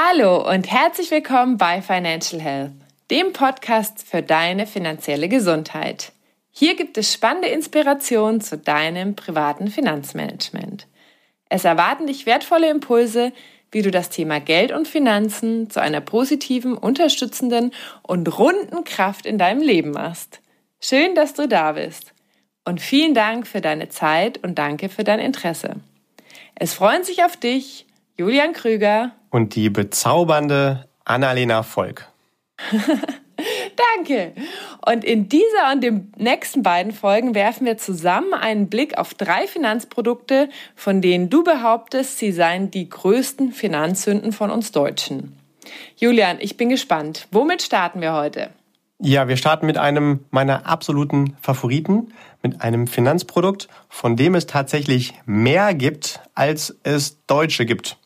Hallo und herzlich willkommen bei Financial Health, dem Podcast für deine finanzielle Gesundheit. Hier gibt es spannende Inspirationen zu deinem privaten Finanzmanagement. Es erwarten dich wertvolle Impulse, wie du das Thema Geld und Finanzen zu einer positiven, unterstützenden und runden Kraft in deinem Leben machst. Schön, dass du da bist. Und vielen Dank für deine Zeit und danke für dein Interesse. Es freuen sich auf dich Julian Krüger und die bezaubernde Annalena Volk. Danke. Und in dieser und den nächsten beiden Folgen werfen wir zusammen einen Blick auf drei Finanzprodukte, von denen du behauptest, sie seien die größten Finanzsünden von uns Deutschen. Julian, ich bin gespannt. Womit starten wir heute? Ja, wir starten mit einem meiner absoluten Favoriten, mit einem Finanzprodukt, von dem es tatsächlich mehr gibt, als es Deutsche gibt.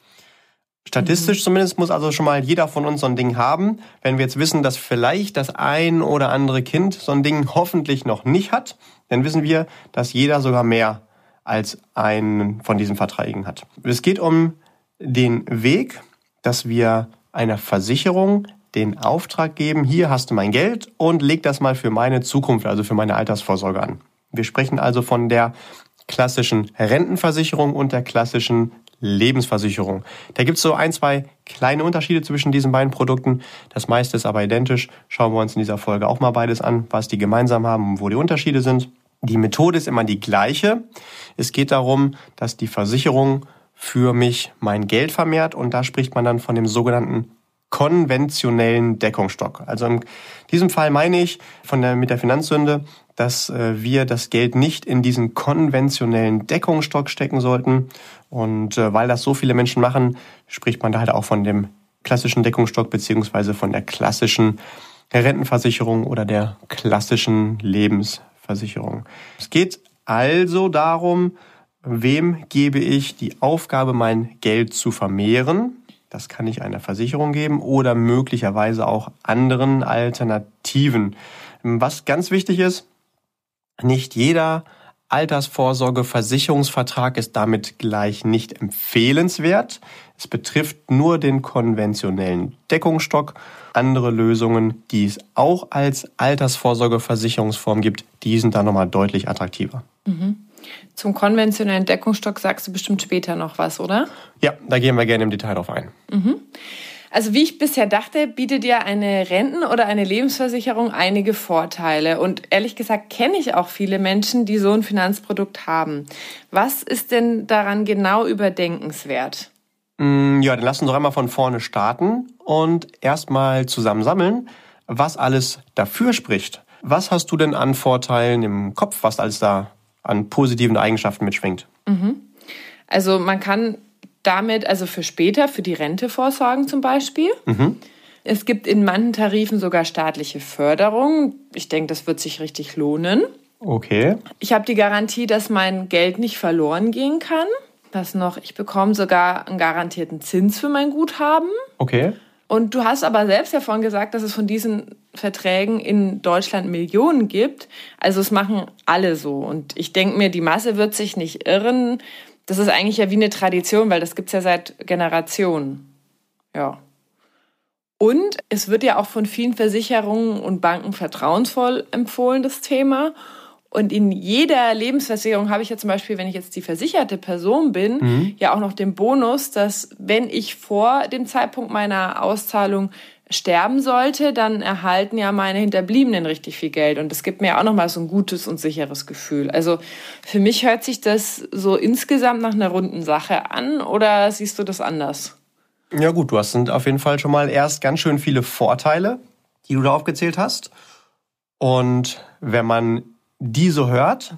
Statistisch mhm. zumindest muss also schon mal jeder von uns so ein Ding haben. Wenn wir jetzt wissen, dass vielleicht das ein oder andere Kind so ein Ding hoffentlich noch nicht hat, dann wissen wir, dass jeder sogar mehr als einen von diesen Verträgen hat. Es geht um den Weg, dass wir einer Versicherung den Auftrag geben, hier hast du mein Geld und leg das mal für meine Zukunft, also für meine Altersvorsorge an. Wir sprechen also von der klassischen Rentenversicherung und der klassischen Lebensversicherung. Da gibt es so ein, zwei kleine Unterschiede zwischen diesen beiden Produkten. Das meiste ist aber identisch. Schauen wir uns in dieser Folge auch mal beides an, was die gemeinsam haben und wo die Unterschiede sind. Die Methode ist immer die gleiche. Es geht darum, dass die Versicherung für mich mein Geld vermehrt und da spricht man dann von dem sogenannten konventionellen Deckungsstock. Also in diesem Fall meine ich von der, mit der Finanzsünde, dass äh, wir das Geld nicht in diesen konventionellen Deckungsstock stecken sollten. Und äh, weil das so viele Menschen machen, spricht man da halt auch von dem klassischen Deckungsstock beziehungsweise von der klassischen Rentenversicherung oder der klassischen Lebensversicherung. Es geht also darum, wem gebe ich die Aufgabe, mein Geld zu vermehren das kann ich einer Versicherung geben oder möglicherweise auch anderen Alternativen. Was ganz wichtig ist, nicht jeder Altersvorsorgeversicherungsvertrag ist damit gleich nicht empfehlenswert. Es betrifft nur den konventionellen Deckungsstock. Andere Lösungen, die es auch als Altersvorsorgeversicherungsform gibt, die sind da nochmal deutlich attraktiver. Mhm. Zum konventionellen Deckungsstock sagst du bestimmt später noch was, oder? Ja, da gehen wir gerne im Detail drauf ein. Mhm. Also wie ich bisher dachte, bietet ja eine Renten- oder eine Lebensversicherung einige Vorteile. Und ehrlich gesagt kenne ich auch viele Menschen, die so ein Finanzprodukt haben. Was ist denn daran genau überdenkenswert? Mm, ja, dann lass uns doch einmal von vorne starten und erstmal zusammen sammeln, was alles dafür spricht. Was hast du denn an Vorteilen im Kopf, was alles da an positiven Eigenschaften mitschwingt. Mhm. Also man kann damit, also für später, für die Rente vorsorgen zum Beispiel. Mhm. Es gibt in manchen Tarifen sogar staatliche Förderung. Ich denke, das wird sich richtig lohnen. Okay. Ich habe die Garantie, dass mein Geld nicht verloren gehen kann. Was noch? Ich bekomme sogar einen garantierten Zins für mein Guthaben. Okay. Und du hast aber selbst ja vorhin gesagt, dass es von diesen Verträgen in Deutschland Millionen gibt. Also es machen alle so. Und ich denke mir, die Masse wird sich nicht irren. Das ist eigentlich ja wie eine Tradition, weil das gibt's ja seit Generationen. Ja. Und es wird ja auch von vielen Versicherungen und Banken vertrauensvoll empfohlen, das Thema. Und in jeder Lebensversicherung habe ich ja zum Beispiel, wenn ich jetzt die versicherte Person bin, mhm. ja auch noch den Bonus, dass wenn ich vor dem Zeitpunkt meiner Auszahlung sterben sollte, dann erhalten ja meine Hinterbliebenen richtig viel Geld. Und das gibt mir auch nochmal so ein gutes und sicheres Gefühl. Also für mich hört sich das so insgesamt nach einer runden Sache an oder siehst du das anders? Ja gut, du hast auf jeden Fall schon mal erst ganz schön viele Vorteile, die du da aufgezählt hast. Und wenn man die so hört,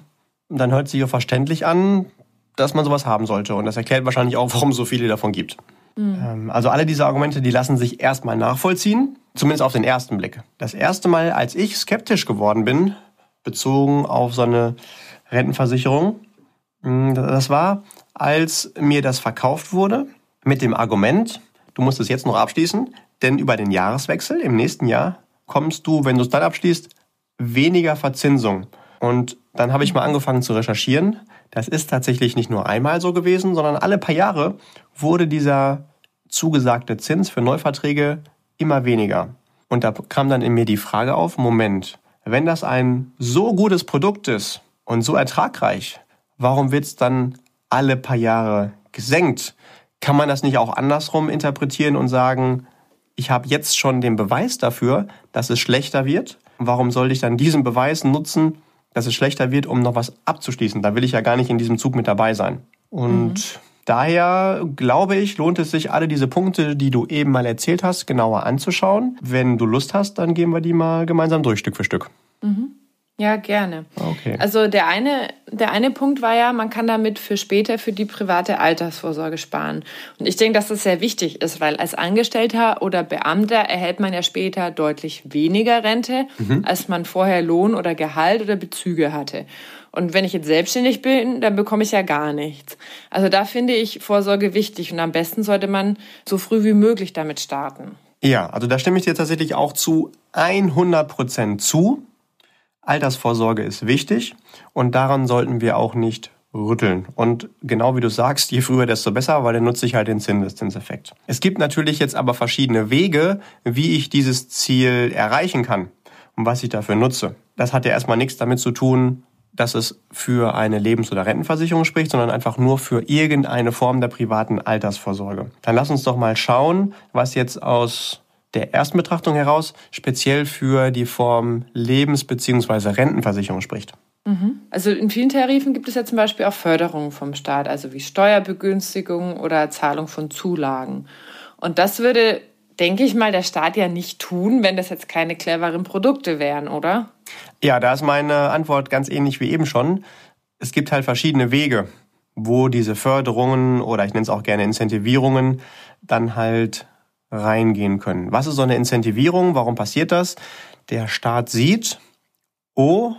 dann hört sich ja verständlich an, dass man sowas haben sollte. Und das erklärt wahrscheinlich auch, warum es so viele davon gibt. Mhm. Also alle diese Argumente, die lassen sich erstmal nachvollziehen, zumindest auf den ersten Blick. Das erste Mal, als ich skeptisch geworden bin, bezogen auf so eine Rentenversicherung, hm, das war, als mir das verkauft wurde mit dem Argument, du musst es jetzt noch abschließen, denn über den Jahreswechsel im nächsten Jahr kommst du, wenn du es dann abschließt, weniger Verzinsung. Und dann habe ich mal angefangen zu recherchieren. Das ist tatsächlich nicht nur einmal so gewesen, sondern alle paar Jahre wurde dieser zugesagte Zins für Neuverträge immer weniger. Und da kam dann in mir die Frage auf, Moment, wenn das ein so gutes Produkt ist und so ertragreich, warum wird es dann alle paar Jahre gesenkt? Kann man das nicht auch andersrum interpretieren und sagen, ich habe jetzt schon den Beweis dafür, dass es schlechter wird? Warum sollte ich dann diesen Beweis nutzen, dass es schlechter wird, um noch was abzuschließen? Da will ich ja gar nicht in diesem Zug mit dabei sein. Und mhm. Daher glaube ich, lohnt es sich, alle diese Punkte, die du eben mal erzählt hast, genauer anzuschauen. Wenn du Lust hast, dann gehen wir die mal gemeinsam durch, Stück für Stück. Mhm. Ja, gerne. Okay. Also der eine, der eine Punkt war ja, man kann damit für später für die private Altersvorsorge sparen. Und ich denke, dass das sehr wichtig ist, weil als Angestellter oder Beamter erhält man ja später deutlich weniger Rente, mhm. als man vorher Lohn oder Gehalt oder Bezüge hatte. Und wenn ich jetzt selbstständig bin, dann bekomme ich ja gar nichts. Also da finde ich Vorsorge wichtig und am besten sollte man so früh wie möglich damit starten. Ja, also da stimme ich dir tatsächlich auch zu 100 Prozent zu. Altersvorsorge ist wichtig und daran sollten wir auch nicht rütteln. Und genau wie du sagst, je früher, desto besser, weil dann nutze ich halt den Zinseszinseffekt. Es gibt natürlich jetzt aber verschiedene Wege, wie ich dieses Ziel erreichen kann und was ich dafür nutze. Das hat ja erstmal nichts damit zu tun, dass es für eine Lebens- oder Rentenversicherung spricht, sondern einfach nur für irgendeine Form der privaten Altersvorsorge. Dann lass uns doch mal schauen, was jetzt aus der ersten Betrachtung heraus speziell für die Form Lebens- bzw. Rentenversicherung spricht. Mhm. Also in vielen Tarifen gibt es ja zum Beispiel auch Förderungen vom Staat, also wie Steuerbegünstigung oder Zahlung von Zulagen. Und das würde, denke ich mal, der Staat ja nicht tun, wenn das jetzt keine cleveren Produkte wären, oder? Ja, da ist meine Antwort ganz ähnlich wie eben schon. Es gibt halt verschiedene Wege, wo diese Förderungen oder ich nenne es auch gerne Incentivierungen dann halt reingehen können. Was ist so eine Incentivierung? Warum passiert das? Der Staat sieht, oh,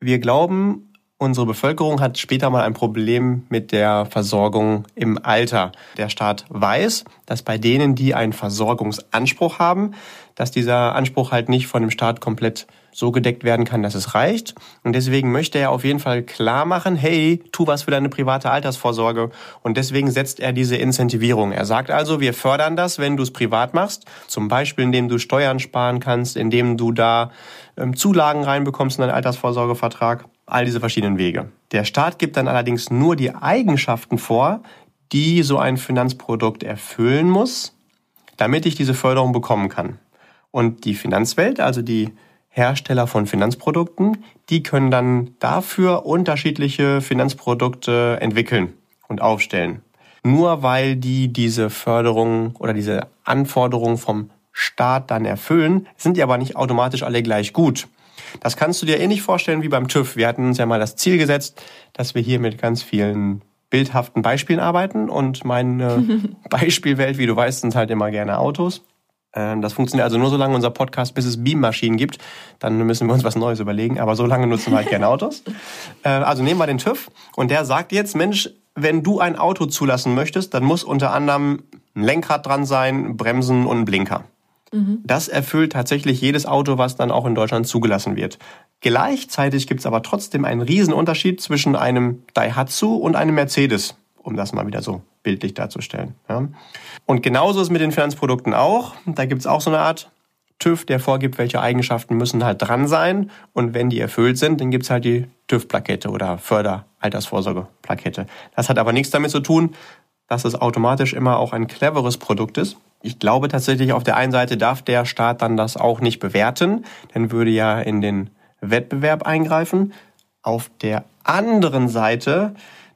wir glauben, Unsere Bevölkerung hat später mal ein Problem mit der Versorgung im Alter. Der Staat weiß, dass bei denen, die einen Versorgungsanspruch haben, dass dieser Anspruch halt nicht von dem Staat komplett so gedeckt werden kann, dass es reicht. Und deswegen möchte er auf jeden Fall klar machen, hey, tu was für deine private Altersvorsorge. Und deswegen setzt er diese Incentivierung. Er sagt also, wir fördern das, wenn du es privat machst. Zum Beispiel, indem du Steuern sparen kannst, indem du da ähm, Zulagen reinbekommst in deinen Altersvorsorgevertrag all diese verschiedenen Wege. Der Staat gibt dann allerdings nur die Eigenschaften vor, die so ein Finanzprodukt erfüllen muss, damit ich diese Förderung bekommen kann. Und die Finanzwelt, also die Hersteller von Finanzprodukten, die können dann dafür unterschiedliche Finanzprodukte entwickeln und aufstellen. Nur weil die diese Förderung oder diese Anforderungen vom Staat dann erfüllen, sind die aber nicht automatisch alle gleich gut. Das kannst du dir ähnlich vorstellen wie beim TÜV. Wir hatten uns ja mal das Ziel gesetzt, dass wir hier mit ganz vielen bildhaften Beispielen arbeiten. Und meine Beispielwelt, wie du weißt, sind halt immer gerne Autos. Ähm, das funktioniert also nur so lange unser Podcast, bis es Beammaschinen gibt. Dann müssen wir uns was Neues überlegen. Aber so lange nutzen wir halt gerne Autos. Ähm, also nehmen wir den TÜV und der sagt jetzt, Mensch, wenn du ein Auto zulassen möchtest, dann muss unter anderem ein Lenkrad dran sein, Bremsen und ein Blinker. Mhm. Das erfüllt tatsächlich jedes Auto, was dann auch in Deutschland zugelassen wird. Gleichzeitig gibt es aber trotzdem einen Riesenunterschied zwischen einem Daihatsu und einem Mercedes, um das mal wieder so bildlich darzustellen. Ja. Und genauso ist mit den Finanzprodukten auch. Da gibt es auch so eine Art TÜV, der vorgibt, welche Eigenschaften müssen halt dran sein. Und wenn die erfüllt sind, dann gibt es halt die TÜV-Plakette oder Förder-Altersvorsorge-Plakette. Das hat aber nichts damit zu tun, dass es automatisch immer auch ein cleveres Produkt ist, ich glaube tatsächlich, auf der einen Seite darf der Staat dann das auch nicht bewerten, denn würde ja in den Wettbewerb eingreifen. Auf der anderen Seite,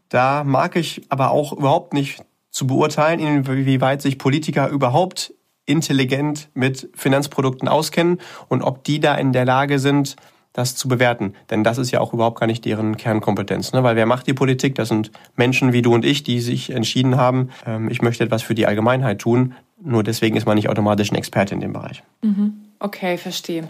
da mag ich aber auch überhaupt nicht zu beurteilen, inwieweit sich Politiker überhaupt intelligent mit Finanzprodukten auskennen und ob die da in der Lage sind, das zu bewerten. Denn das ist ja auch überhaupt gar nicht deren Kernkompetenz. Ne? Weil wer macht die Politik? Das sind Menschen wie du und ich, die sich entschieden haben, ähm, ich möchte etwas für die Allgemeinheit tun. Nur deswegen ist man nicht automatisch ein Experte in dem Bereich. Mhm. Okay, verstehe.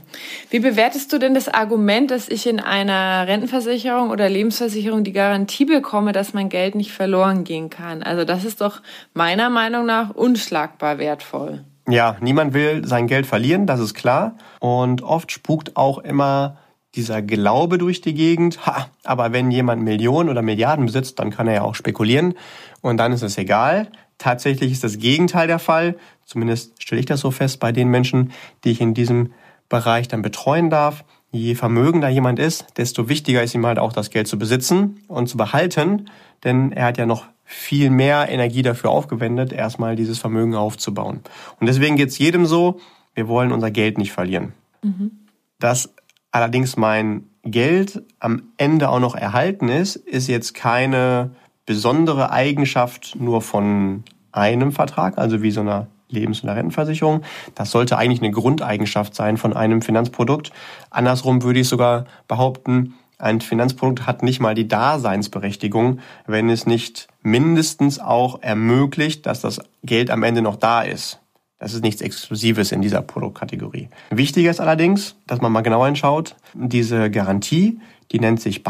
Wie bewertest du denn das Argument, dass ich in einer Rentenversicherung oder Lebensversicherung die Garantie bekomme, dass mein Geld nicht verloren gehen kann? Also das ist doch meiner Meinung nach unschlagbar wertvoll. Ja, niemand will sein Geld verlieren, das ist klar. Und oft spukt auch immer dieser Glaube durch die Gegend, ha, aber wenn jemand Millionen oder Milliarden besitzt, dann kann er ja auch spekulieren und dann ist es egal. Tatsächlich ist das Gegenteil der Fall. Zumindest stelle ich das so fest bei den Menschen, die ich in diesem Bereich dann betreuen darf. Je vermögender jemand ist, desto wichtiger ist ihm halt auch das Geld zu besitzen und zu behalten, denn er hat ja noch viel mehr Energie dafür aufgewendet, erstmal dieses Vermögen aufzubauen. Und deswegen geht es jedem so, wir wollen unser Geld nicht verlieren. Mhm. Dass allerdings mein Geld am Ende auch noch erhalten ist, ist jetzt keine besondere Eigenschaft nur von einem Vertrag, also wie so einer Lebens- oder Rentenversicherung. Das sollte eigentlich eine Grundeigenschaft sein von einem Finanzprodukt. Andersrum würde ich sogar behaupten, ein Finanzprodukt hat nicht mal die Daseinsberechtigung, wenn es nicht mindestens auch ermöglicht, dass das Geld am Ende noch da ist. Das ist nichts Exklusives in dieser Produktkategorie. Wichtiger ist allerdings, dass man mal genauer hinschaut, diese Garantie, die nennt sich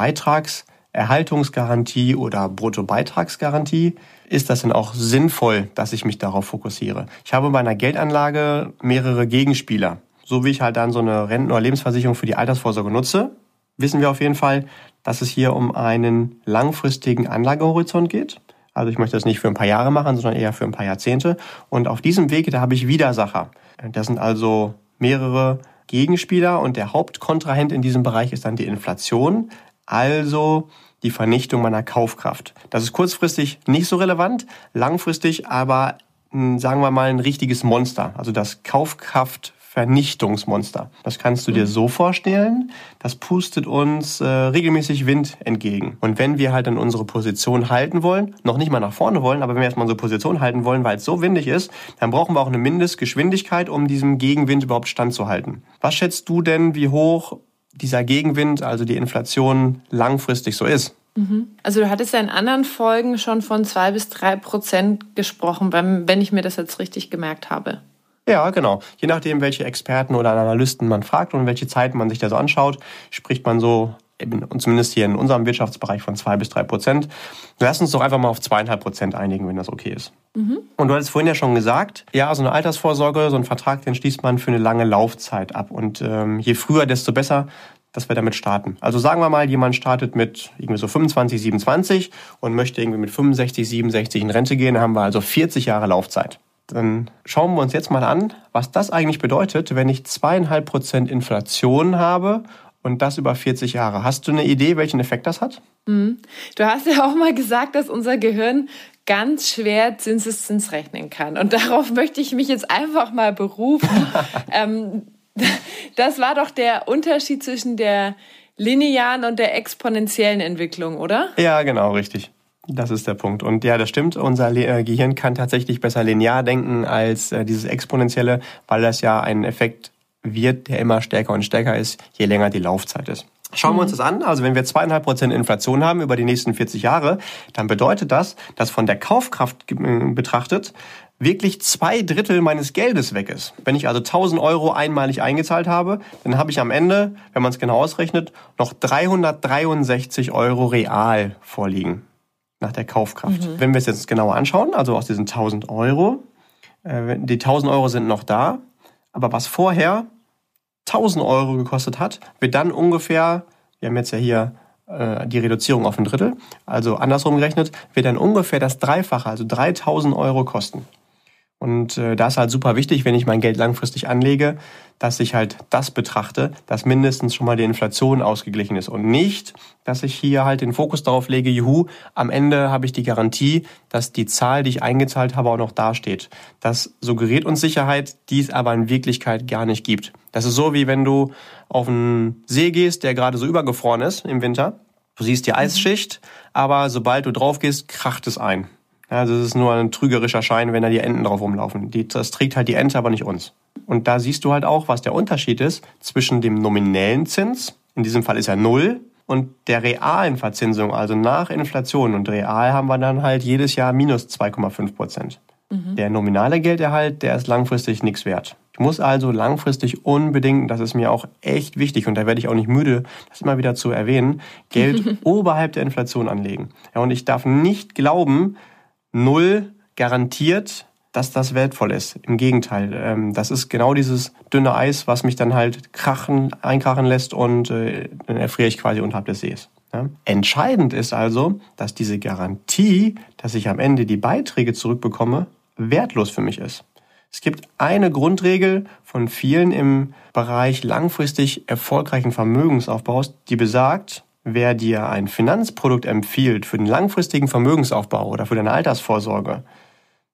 Beitragserhaltungsgarantie oder Bruttobeitragsgarantie. Ist das denn auch sinnvoll, dass ich mich darauf fokussiere? Ich habe bei einer Geldanlage mehrere Gegenspieler. So wie ich halt dann so eine Renten- oder Lebensversicherung für die Altersvorsorge nutze, wissen wir auf jeden Fall, dass es hier um einen langfristigen Anlagehorizont geht. Also ich möchte das nicht für ein paar Jahre machen, sondern eher für ein paar Jahrzehnte. Und auf diesem Weg, da habe ich Widersacher. Das sind also mehrere Gegenspieler und der Hauptkontrahent in diesem Bereich ist dann die Inflation, also die Vernichtung meiner Kaufkraft. Das ist kurzfristig nicht so relevant, langfristig aber sagen wir mal ein richtiges Monster. Also das Kaufkraft Vernichtungsmonster. Das kannst du dir so vorstellen, das pustet uns äh, regelmäßig Wind entgegen. Und wenn wir halt dann unsere Position halten wollen, noch nicht mal nach vorne wollen, aber wenn wir erstmal unsere Position halten wollen, weil es so windig ist, dann brauchen wir auch eine Mindestgeschwindigkeit, um diesem Gegenwind überhaupt standzuhalten. Was schätzt du denn, wie hoch dieser Gegenwind, also die Inflation, langfristig so ist? Mhm. Also du hattest ja in anderen Folgen schon von zwei bis drei Prozent gesprochen, wenn ich mir das jetzt richtig gemerkt habe. Ja, genau. Je nachdem, welche Experten oder Analysten man fragt und welche Zeiten man sich da so anschaut, spricht man so, zumindest hier in unserem Wirtschaftsbereich von zwei bis drei Prozent. Lass uns doch einfach mal auf zweieinhalb Prozent einigen, wenn das okay ist. Mhm. Und du hattest vorhin ja schon gesagt, ja, so eine Altersvorsorge, so ein Vertrag, den schließt man für eine lange Laufzeit ab. Und ähm, je früher, desto besser dass wir damit starten. Also sagen wir mal, jemand startet mit irgendwie so 25, 27 und möchte irgendwie mit 65, 67 in Rente gehen, dann haben wir also 40 Jahre Laufzeit. Dann schauen wir uns jetzt mal an, was das eigentlich bedeutet, wenn ich zweieinhalb Prozent Inflation habe und das über 40 Jahre. Hast du eine Idee, welchen Effekt das hat? Mhm. Du hast ja auch mal gesagt, dass unser Gehirn ganz schwer Zinseszins rechnen kann. Und darauf möchte ich mich jetzt einfach mal berufen. ähm, das war doch der Unterschied zwischen der linearen und der exponentiellen Entwicklung, oder? Ja, genau, richtig. Das ist der Punkt. Und ja, das stimmt. Unser äh, Gehirn kann tatsächlich besser linear denken als äh, dieses exponentielle, weil das ja ein Effekt wird, der immer stärker und stärker ist, je länger die Laufzeit ist. Schauen wir uns mhm. das an. Also wenn wir zweieinhalb Prozent Inflation haben über die nächsten 40 Jahre, dann bedeutet das, dass von der Kaufkraft äh, betrachtet wirklich zwei Drittel meines Geldes weg ist. Wenn ich also 1000 Euro einmalig eingezahlt habe, dann habe ich am Ende, wenn man es genau ausrechnet, noch 363 Euro real vorliegen nach der Kaufkraft. Mhm. Wenn wir es jetzt genauer anschauen, also aus diesen 1000 Euro, äh, die 1000 Euro sind noch da, aber was vorher 1000 Euro gekostet hat, wird dann ungefähr, wir haben jetzt ja hier äh, die Reduzierung auf ein Drittel, also andersrum gerechnet, wird dann ungefähr das Dreifache, also 3000 Euro kosten. Und äh, da ist halt super wichtig, wenn ich mein Geld langfristig anlege, dass ich halt das betrachte, dass mindestens schon mal die Inflation ausgeglichen ist und nicht, dass ich hier halt den Fokus darauf lege, juhu, am Ende habe ich die Garantie, dass die Zahl, die ich eingezahlt habe, auch noch dasteht. Das suggeriert uns Sicherheit, die es aber in Wirklichkeit gar nicht gibt. Das ist so, wie wenn du auf einen See gehst, der gerade so übergefroren ist im Winter. Du siehst die Eisschicht, aber sobald du drauf gehst, kracht es ein. Ja, das ist nur ein trügerischer Schein, wenn da die Enten drauf rumlaufen. Die, das trägt halt die Ente, aber nicht uns. Und da siehst du halt auch, was der Unterschied ist zwischen dem nominellen Zins, in diesem Fall ist er null, und der realen Verzinsung, also nach Inflation. Und real haben wir dann halt jedes Jahr minus 2,5 Prozent. Mhm. Der nominale Gelderhalt, der ist langfristig nichts wert. Ich muss also langfristig unbedingt, das ist mir auch echt wichtig und da werde ich auch nicht müde, das immer wieder zu erwähnen, Geld oberhalb der Inflation anlegen. Ja, und ich darf nicht glauben, null garantiert dass das wertvoll ist. Im Gegenteil, ähm, das ist genau dieses dünne Eis, was mich dann halt krachen, einkrachen lässt und äh, dann erfriere ich quasi unterhalb des Sees. Entscheidend ist also, dass diese Garantie, dass ich am Ende die Beiträge zurückbekomme, wertlos für mich ist. Es gibt eine Grundregel von vielen im Bereich langfristig erfolgreichen Vermögensaufbaus, die besagt, wer dir ein Finanzprodukt empfiehlt für den langfristigen Vermögensaufbau oder für deine Altersvorsorge,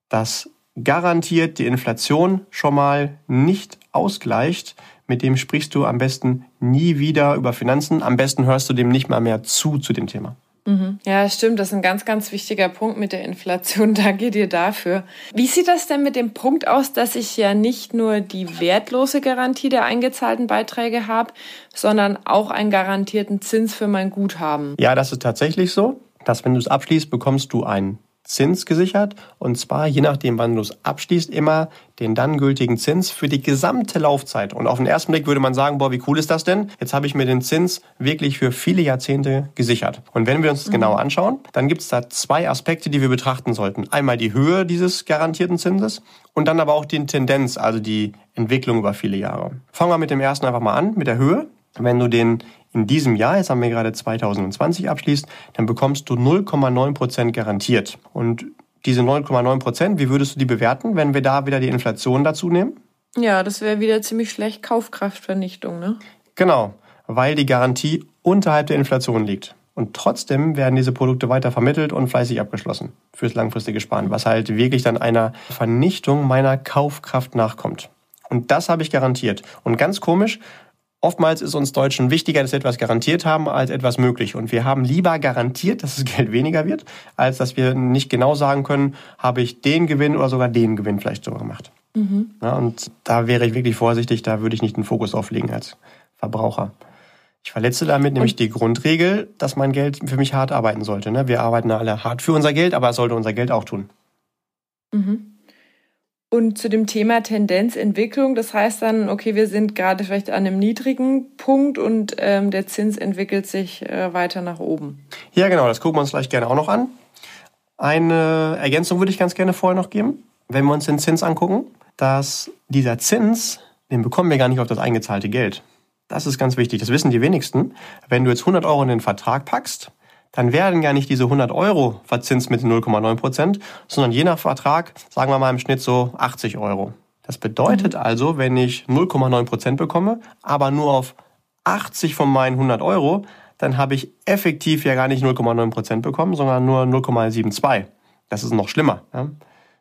das garantiert die Inflation schon mal nicht ausgleicht, mit dem sprichst du am besten nie wieder über Finanzen. Am besten hörst du dem nicht mal mehr zu zu dem Thema. Mhm. Ja, stimmt. Das ist ein ganz, ganz wichtiger Punkt mit der Inflation. Danke dir dafür. Wie sieht das denn mit dem Punkt aus, dass ich ja nicht nur die wertlose Garantie der eingezahlten Beiträge habe, sondern auch einen garantierten Zins für mein Guthaben? Ja, das ist tatsächlich so, dass wenn du es abschließt, bekommst du einen Zins gesichert und zwar je nachdem, wann du es abschließt, immer den dann gültigen Zins für die gesamte Laufzeit. Und auf den ersten Blick würde man sagen, boah, wie cool ist das denn? Jetzt habe ich mir den Zins wirklich für viele Jahrzehnte gesichert. Und wenn wir uns das mhm. genau anschauen, dann gibt es da zwei Aspekte, die wir betrachten sollten. Einmal die Höhe dieses garantierten Zinses und dann aber auch die Tendenz, also die Entwicklung über viele Jahre. Fangen wir mit dem ersten einfach mal an, mit der Höhe. Wenn du den in diesem Jahr, jetzt haben wir gerade 2020 abschließt, dann bekommst du 0,9 Prozent garantiert. Und diese 9,9 Prozent, wie würdest du die bewerten, wenn wir da wieder die Inflation dazu nehmen? Ja, das wäre wieder ziemlich schlecht Kaufkraftvernichtung, ne? Genau, weil die Garantie unterhalb der Inflation liegt. Und trotzdem werden diese Produkte weiter vermittelt und fleißig abgeschlossen fürs langfristige Sparen, was halt wirklich dann einer Vernichtung meiner Kaufkraft nachkommt. Und das habe ich garantiert. Und ganz komisch, Oftmals ist uns Deutschen wichtiger, dass wir etwas garantiert haben, als etwas möglich. Und wir haben lieber garantiert, dass das Geld weniger wird, als dass wir nicht genau sagen können, habe ich den Gewinn oder sogar den Gewinn vielleicht so gemacht. Mhm. Ja, und da wäre ich wirklich vorsichtig, da würde ich nicht den Fokus auflegen als Verbraucher. Ich verletze damit nämlich und die Grundregel, dass mein Geld für mich hart arbeiten sollte. Ne? Wir arbeiten alle hart für unser Geld, aber es sollte unser Geld auch tun. Mhm. Und zu dem Thema Tendenzentwicklung, das heißt dann, okay, wir sind gerade vielleicht an einem niedrigen Punkt und ähm, der Zins entwickelt sich äh, weiter nach oben. Ja, genau, das gucken wir uns gleich gerne auch noch an. Eine Ergänzung würde ich ganz gerne vorher noch geben, wenn wir uns den Zins angucken, dass dieser Zins, den bekommen wir gar nicht auf das eingezahlte Geld. Das ist ganz wichtig, das wissen die wenigsten. Wenn du jetzt 100 Euro in den Vertrag packst, dann werden gar nicht diese 100 Euro verzinst mit 0,9 Prozent, sondern je nach Vertrag, sagen wir mal im Schnitt so 80 Euro. Das bedeutet mhm. also, wenn ich 0,9 Prozent bekomme, aber nur auf 80 von meinen 100 Euro, dann habe ich effektiv ja gar nicht 0,9 Prozent bekommen, sondern nur 0,72. Das ist noch schlimmer. Ja?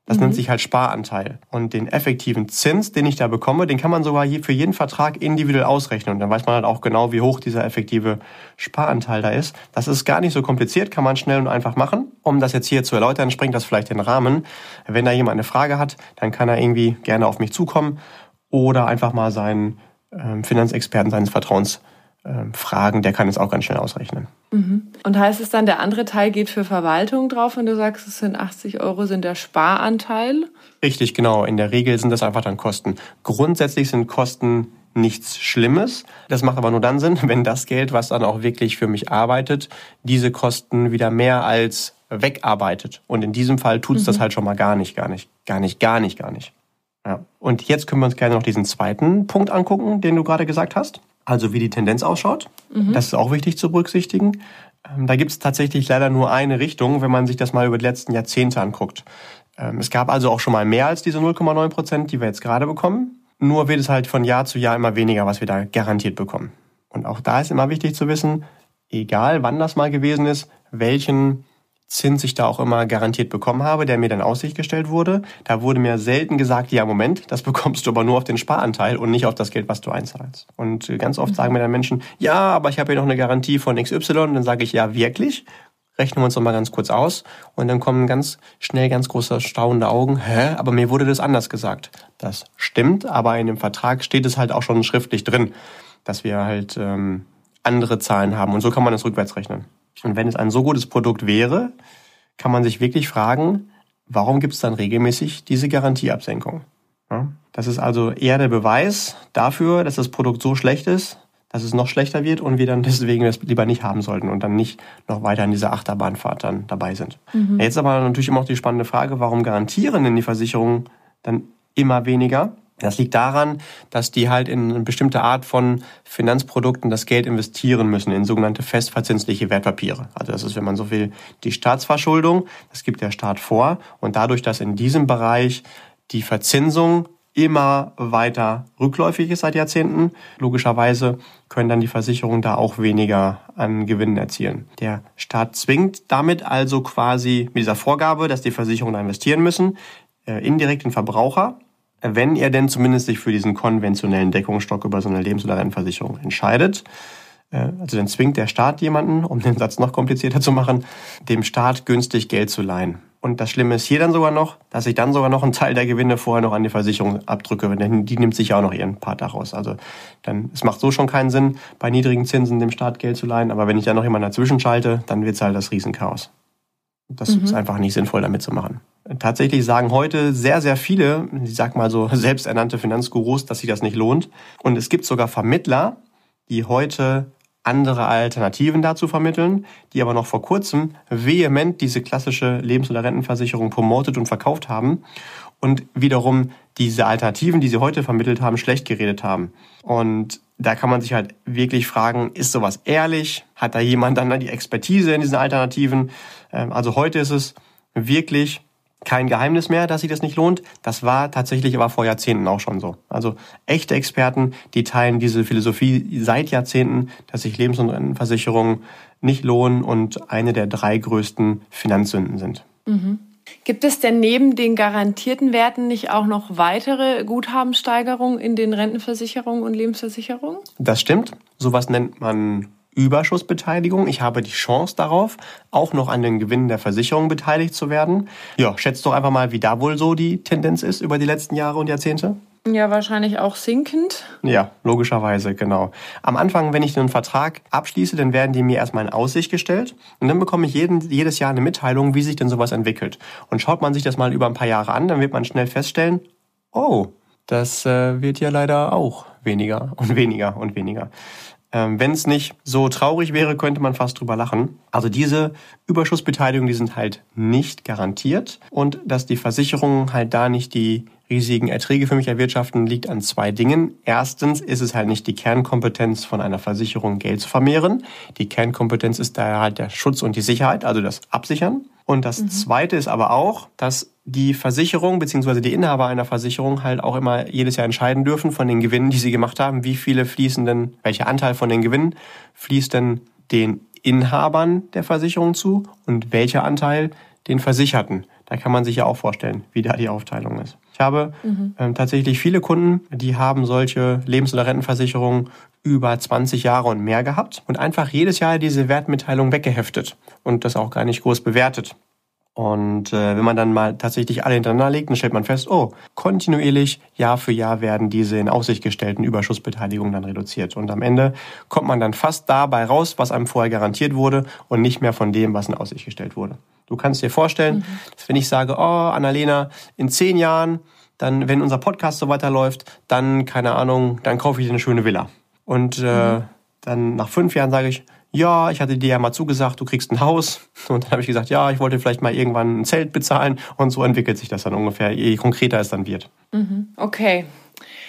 Das mhm. nennt sich halt Sparanteil. Und den effektiven Zins, den ich da bekomme, den kann man sogar für jeden Vertrag individuell ausrechnen. Und dann weiß man halt auch genau, wie hoch dieser effektive Sparanteil da ist. Das ist gar nicht so kompliziert, kann man schnell und einfach machen. Um das jetzt hier zu erläutern, springt das vielleicht den Rahmen. Wenn da jemand eine Frage hat, dann kann er irgendwie gerne auf mich zukommen oder einfach mal seinen ähm, Finanzexperten seines Vertrauens fragen, der kann es auch ganz schnell ausrechnen. Mhm. Und heißt es dann, der andere Teil geht für Verwaltung drauf und du sagst, es sind 80 Euro, sind der Sparanteil? Richtig, genau. In der Regel sind das einfach dann Kosten. Grundsätzlich sind Kosten nichts Schlimmes. Das macht aber nur dann Sinn, wenn das Geld, was dann auch wirklich für mich arbeitet, diese Kosten wieder mehr als wegarbeitet. Und in diesem Fall tut es mhm. das halt schon mal gar nicht, gar nicht, gar nicht, gar nicht, gar nicht. Ja. Und jetzt können wir uns gerne noch diesen zweiten Punkt angucken, den du gerade gesagt hast also wie die Tendenz ausschaut. Mhm. Das ist auch wichtig zu berücksichtigen. Ähm, da gibt es tatsächlich leider nur eine Richtung, wenn man sich das mal über die letzten Jahrzehnte anguckt. Ähm, es gab also auch schon mal mehr als diese 0,9 Prozent, die wir jetzt gerade bekommen. Nur wird es halt von Jahr zu Jahr immer weniger, was wir da garantiert bekommen. Und auch da ist immer wichtig zu wissen, egal wann das mal gewesen ist, welchen Zins ich da auch immer garantiert bekommen habe, der mir dann Aussicht gestellt wurde. Da wurde mir selten gesagt, ja, Moment, das bekommst du aber nur auf den Sparanteil und nicht auf das Geld, was du einzahlst. Und äh, ganz oft sagen mir dann Menschen, ja, aber ich habe ja noch eine Garantie von XY. Und dann sage ich, ja, wirklich? Rechnen wir uns noch mal ganz kurz aus. Und dann kommen ganz schnell ganz große staunende Augen. Hä? Aber mir wurde das anders gesagt. Das stimmt, aber in dem Vertrag steht es halt auch schon schriftlich drin, dass wir halt ähm, andere Zahlen haben. Und so kann man es rückwärts rechnen. Und wenn es ein so gutes Produkt wäre, kann man sich wirklich fragen, warum gibt es dann regelmäßig diese Garantieabsenkung? Ja, das ist also eher der Beweis dafür, dass das Produkt so schlecht ist, dass es noch schlechter wird und wir dann deswegen das lieber nicht haben sollten und dann nicht noch weiter in dieser Achterbahnfahrt dann dabei sind. Mhm. Jetzt aber natürlich immer noch die spannende Frage, warum garantieren denn die Versicherungen dann immer weniger? Das liegt daran, dass die halt in eine bestimmte Art von Finanzprodukten das Geld investieren müssen, in sogenannte festverzinsliche Wertpapiere. Also das ist, wenn man so will, die Staatsverschuldung, das gibt der Staat vor. Und dadurch, dass in diesem Bereich die Verzinsung immer weiter rückläufig ist seit Jahrzehnten, logischerweise können dann die Versicherungen da auch weniger an Gewinnen erzielen. Der Staat zwingt damit also quasi mit dieser Vorgabe, dass die Versicherungen da investieren müssen, äh, indirekt den Verbraucher wenn er denn zumindest sich für diesen konventionellen Deckungsstock über so eine Lebens- oder Rentenversicherung entscheidet. Äh, also dann zwingt der Staat jemanden, um den Satz noch komplizierter zu machen, dem Staat günstig Geld zu leihen. Und das Schlimme ist hier dann sogar noch, dass ich dann sogar noch einen Teil der Gewinne vorher noch an die Versicherung abdrücke, denn die nimmt sich ja auch noch ihren Part daraus. Also dann, es macht so schon keinen Sinn, bei niedrigen Zinsen dem Staat Geld zu leihen, aber wenn ich dann noch jemanden dazwischen schalte, dann wird es halt das Riesenchaos. Das mhm. ist einfach nicht sinnvoll, damit zu machen. Tatsächlich sagen heute sehr, sehr viele, ich sag mal so selbsternannte Finanzgurus, dass sich das nicht lohnt. Und es gibt sogar Vermittler, die heute andere Alternativen dazu vermitteln, die aber noch vor kurzem vehement diese klassische Lebens- oder Rentenversicherung promotet und verkauft haben und wiederum diese Alternativen, die sie heute vermittelt haben, schlecht geredet haben. Und da kann man sich halt wirklich fragen, ist sowas ehrlich? Hat da jemand dann die Expertise in diesen Alternativen? Ähm, also heute ist es wirklich kein Geheimnis mehr, dass sich das nicht lohnt. Das war tatsächlich aber vor Jahrzehnten auch schon so. Also echte Experten, die teilen diese Philosophie seit Jahrzehnten, dass sich Lebens- und Rentenversicherungen nicht lohnen und eine der drei größten Finanzsünden sind. Mhm. Gibt es denn neben den garantierten Werten nicht auch noch weitere Guthabensteigerungen in den Rentenversicherungen und Lebensversicherungen? Das stimmt. Sowas nennt man Überschussbeteiligung. Ich habe die Chance darauf, auch noch an den Gewinnen der Versicherung beteiligt zu werden. Ja, schätzt doch einfach mal, wie da wohl so die Tendenz ist über die letzten Jahre und Jahrzehnte. Ja, wahrscheinlich auch sinkend. Ja, logischerweise, genau. Am Anfang, wenn ich einen Vertrag abschließe, dann werden die mir erstmal in Aussicht gestellt und dann bekomme ich jeden, jedes Jahr eine Mitteilung, wie sich denn sowas entwickelt. Und schaut man sich das mal über ein paar Jahre an, dann wird man schnell feststellen, oh, das äh, wird ja leider auch weniger und weniger und weniger. Ähm, Wenn es nicht so traurig wäre, könnte man fast drüber lachen. Also diese Überschussbeteiligungen, die sind halt nicht garantiert. Und dass die Versicherungen halt da nicht die riesigen Erträge für mich erwirtschaften, liegt an zwei Dingen. Erstens ist es halt nicht die Kernkompetenz von einer Versicherung, Geld zu vermehren. Die Kernkompetenz ist daher halt der Schutz und die Sicherheit, also das Absichern. Und das mhm. Zweite ist aber auch, dass die Versicherung bzw. die Inhaber einer Versicherung halt auch immer jedes Jahr entscheiden dürfen von den Gewinnen, die sie gemacht haben, wie viele fließen denn, welcher Anteil von den Gewinnen fließt denn den Inhabern der Versicherung zu und welcher Anteil den Versicherten. Da kann man sich ja auch vorstellen, wie da die Aufteilung ist. Ich habe mhm. ähm, tatsächlich viele Kunden, die haben solche Lebens- oder Rentenversicherungen über 20 Jahre und mehr gehabt und einfach jedes Jahr diese Wertmitteilung weggeheftet und das auch gar nicht groß bewertet. Und äh, wenn man dann mal tatsächlich alle hintereinander legt, dann stellt man fest, oh, kontinuierlich Jahr für Jahr werden diese in Aussicht gestellten Überschussbeteiligungen dann reduziert. Und am Ende kommt man dann fast dabei raus, was einem vorher garantiert wurde und nicht mehr von dem, was in Aussicht gestellt wurde. Du kannst dir vorstellen, mhm. dass wenn ich sage, oh, Annalena, in zehn Jahren, dann, wenn unser Podcast so weiterläuft, dann, keine Ahnung, dann kaufe ich dir eine schöne Villa. Und äh, mhm. dann nach fünf Jahren sage ich, ja, ich hatte dir ja mal zugesagt, du kriegst ein Haus. Und dann habe ich gesagt, ja, ich wollte vielleicht mal irgendwann ein Zelt bezahlen. Und so entwickelt sich das dann ungefähr, je konkreter es dann wird. Mhm. Okay.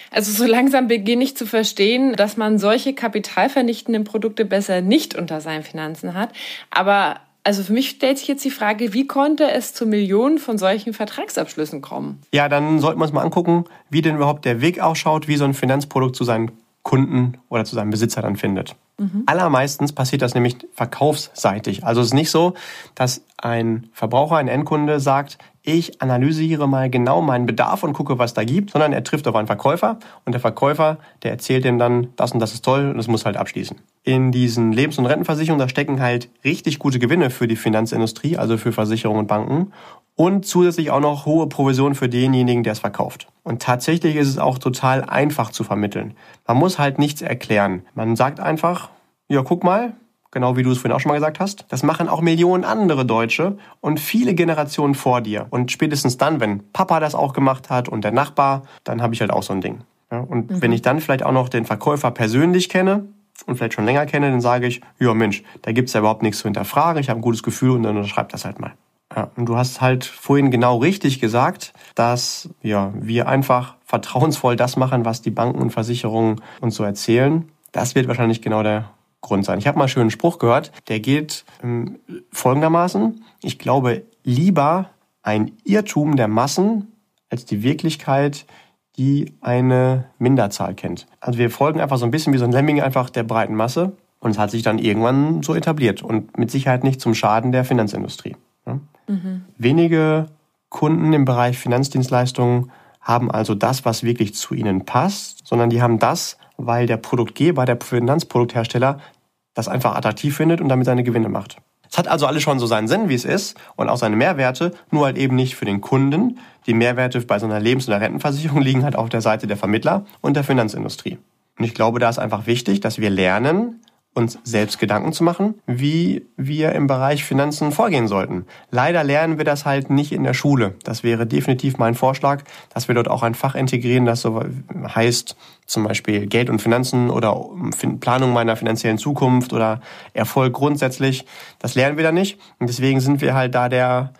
Also so langsam beginne ich zu verstehen, dass man solche kapitalvernichtenden Produkte besser nicht unter seinen Finanzen hat. Aber also für mich stellt sich jetzt die Frage, wie konnte es zu Millionen von solchen Vertragsabschlüssen kommen? Ja, dann sollten wir uns mal angucken, wie denn überhaupt der Weg ausschaut, wie so ein Finanzprodukt zu seinen Kunden oder zu seinem Besitzer dann findet. Mhm. Allermeistens passiert das nämlich verkaufsseitig. Also es ist nicht so, dass ein Verbraucher, ein Endkunde sagt, ich analysiere mal genau meinen Bedarf und gucke, was da gibt, sondern er trifft auf einen Verkäufer und der Verkäufer, der erzählt ihm dann, das und das ist toll und es muss halt abschließen. In diesen Lebens- und Rentenversicherungen, da stecken halt richtig gute Gewinne für die Finanzindustrie, also für Versicherungen und Banken und zusätzlich auch noch hohe Provisionen für denjenigen, der es verkauft. Und tatsächlich ist es auch total einfach zu vermitteln. Man muss halt nichts erklären. Man sagt einfach, ja, guck mal, genau wie du es vorhin auch schon mal gesagt hast, das machen auch Millionen andere Deutsche und viele Generationen vor dir. Und spätestens dann, wenn Papa das auch gemacht hat und der Nachbar, dann habe ich halt auch so ein Ding. Ja, und mhm. wenn ich dann vielleicht auch noch den Verkäufer persönlich kenne, und vielleicht schon länger kenne, dann sage ich, ja Mensch, da gibt's ja überhaupt nichts zu hinterfragen, ich habe ein gutes Gefühl und dann unterschreib das halt mal. Ja, und du hast halt vorhin genau richtig gesagt, dass ja, wir einfach vertrauensvoll das machen, was die Banken und Versicherungen uns so erzählen. Das wird wahrscheinlich genau der Grund sein. Ich habe mal einen schönen Spruch gehört, der geht ähm, folgendermaßen. Ich glaube lieber ein Irrtum der Massen als die Wirklichkeit, die eine Minderzahl kennt. Also wir folgen einfach so ein bisschen wie so ein Lemming einfach der breiten Masse und es hat sich dann irgendwann so etabliert und mit Sicherheit nicht zum Schaden der Finanzindustrie. Mhm. Wenige Kunden im Bereich Finanzdienstleistungen haben also das, was wirklich zu ihnen passt, sondern die haben das, weil der Produktgeber, der Finanzprodukthersteller, das einfach attraktiv findet und damit seine Gewinne macht. Es hat also alles schon so seinen Sinn, wie es ist, und auch seine Mehrwerte, nur halt eben nicht für den Kunden. Die Mehrwerte bei so einer Lebens- oder Rentenversicherung liegen halt auf der Seite der Vermittler und der Finanzindustrie. Und ich glaube, da ist einfach wichtig, dass wir lernen, uns selbst Gedanken zu machen, wie wir im Bereich Finanzen vorgehen sollten. Leider lernen wir das halt nicht in der Schule. Das wäre definitiv mein Vorschlag, dass wir dort auch ein Fach integrieren, das so heißt zum Beispiel Geld und Finanzen oder Planung meiner finanziellen Zukunft oder Erfolg grundsätzlich. Das lernen wir da nicht. Und deswegen sind wir halt da der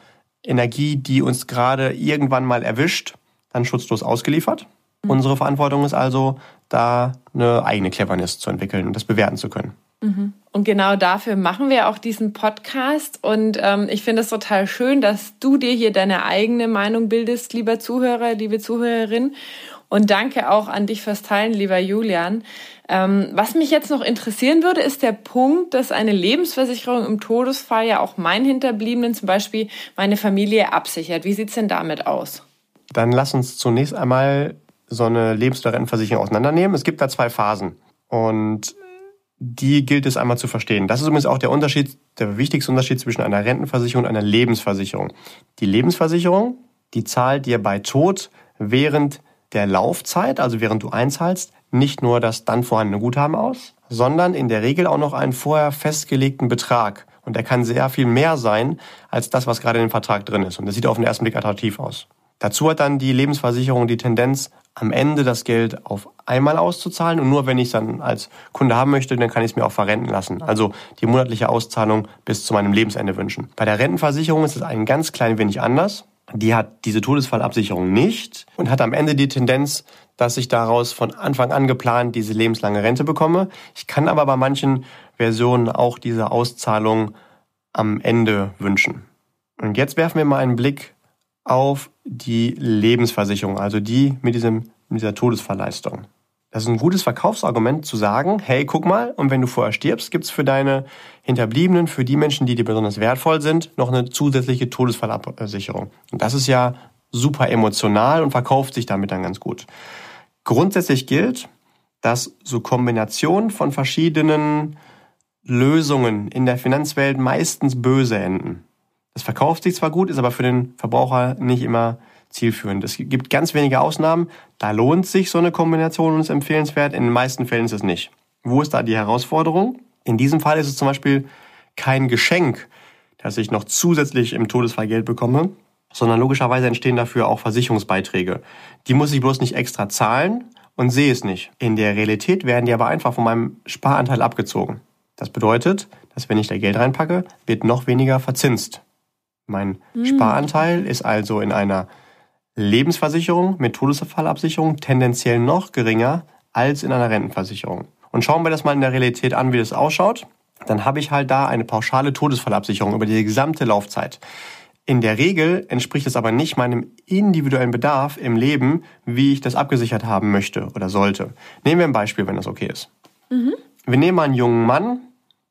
Energie, die uns gerade irgendwann mal erwischt, dann schutzlos ausgeliefert. Mhm. Unsere Verantwortung ist also, da eine eigene Cleverness zu entwickeln und das bewerten zu können. Mhm. Und genau dafür machen wir auch diesen Podcast. Und ähm, ich finde es total schön, dass du dir hier deine eigene Meinung bildest, lieber Zuhörer, liebe Zuhörerin. Und danke auch an dich fürs Teilen, lieber Julian. Ähm, was mich jetzt noch interessieren würde, ist der Punkt, dass eine Lebensversicherung im Todesfall ja auch meinen Hinterbliebenen, zum Beispiel meine Familie, absichert. Wie sieht's denn damit aus? Dann lass uns zunächst einmal so eine Lebens- oder Rentenversicherung auseinandernehmen. Es gibt da zwei Phasen. Und die gilt es einmal zu verstehen. Das ist übrigens auch der Unterschied, der wichtigste Unterschied zwischen einer Rentenversicherung und einer Lebensversicherung. Die Lebensversicherung, die zahlt dir bei Tod während der Laufzeit, also während du einzahlst, nicht nur das dann vorhandene Guthaben aus, sondern in der Regel auch noch einen vorher festgelegten Betrag. Und der kann sehr viel mehr sein als das, was gerade in dem Vertrag drin ist. Und das sieht auf den ersten Blick attraktiv aus. Dazu hat dann die Lebensversicherung die Tendenz, am Ende das Geld auf einmal auszuzahlen und nur wenn ich es dann als Kunde haben möchte, dann kann ich es mir auch verrenten lassen. Also die monatliche Auszahlung bis zu meinem Lebensende wünschen. Bei der Rentenversicherung ist es ein ganz klein wenig anders. Die hat diese Todesfallabsicherung nicht und hat am Ende die Tendenz, dass ich daraus von Anfang an geplant diese lebenslange Rente bekomme. Ich kann aber bei manchen Versionen auch diese Auszahlung am Ende wünschen. Und jetzt werfen wir mal einen Blick auf die Lebensversicherung, also die mit, diesem, mit dieser Todesverleistung. Das ist ein gutes Verkaufsargument zu sagen, hey, guck mal, und wenn du vorher stirbst, gibt's für deine Hinterbliebenen, für die Menschen, die dir besonders wertvoll sind, noch eine zusätzliche Todesfallabsicherung. Und das ist ja super emotional und verkauft sich damit dann ganz gut. Grundsätzlich gilt, dass so Kombinationen von verschiedenen Lösungen in der Finanzwelt meistens böse enden. Das verkauft sich zwar gut, ist aber für den Verbraucher nicht immer zielführend. Es gibt ganz wenige Ausnahmen. Da lohnt sich so eine Kombination und ist empfehlenswert. In den meisten Fällen ist es nicht. Wo ist da die Herausforderung? In diesem Fall ist es zum Beispiel kein Geschenk, dass ich noch zusätzlich im Todesfall Geld bekomme, sondern logischerweise entstehen dafür auch Versicherungsbeiträge. Die muss ich bloß nicht extra zahlen und sehe es nicht. In der Realität werden die aber einfach von meinem Sparanteil abgezogen. Das bedeutet, dass wenn ich da Geld reinpacke, wird noch weniger verzinst. Mein mhm. Sparanteil ist also in einer Lebensversicherung mit Todesfallabsicherung tendenziell noch geringer als in einer Rentenversicherung. Und schauen wir das mal in der Realität an, wie das ausschaut. Dann habe ich halt da eine pauschale Todesfallabsicherung über die gesamte Laufzeit. In der Regel entspricht es aber nicht meinem individuellen Bedarf im Leben, wie ich das abgesichert haben möchte oder sollte. Nehmen wir ein Beispiel, wenn das okay ist. Mhm. Wir nehmen mal einen jungen Mann,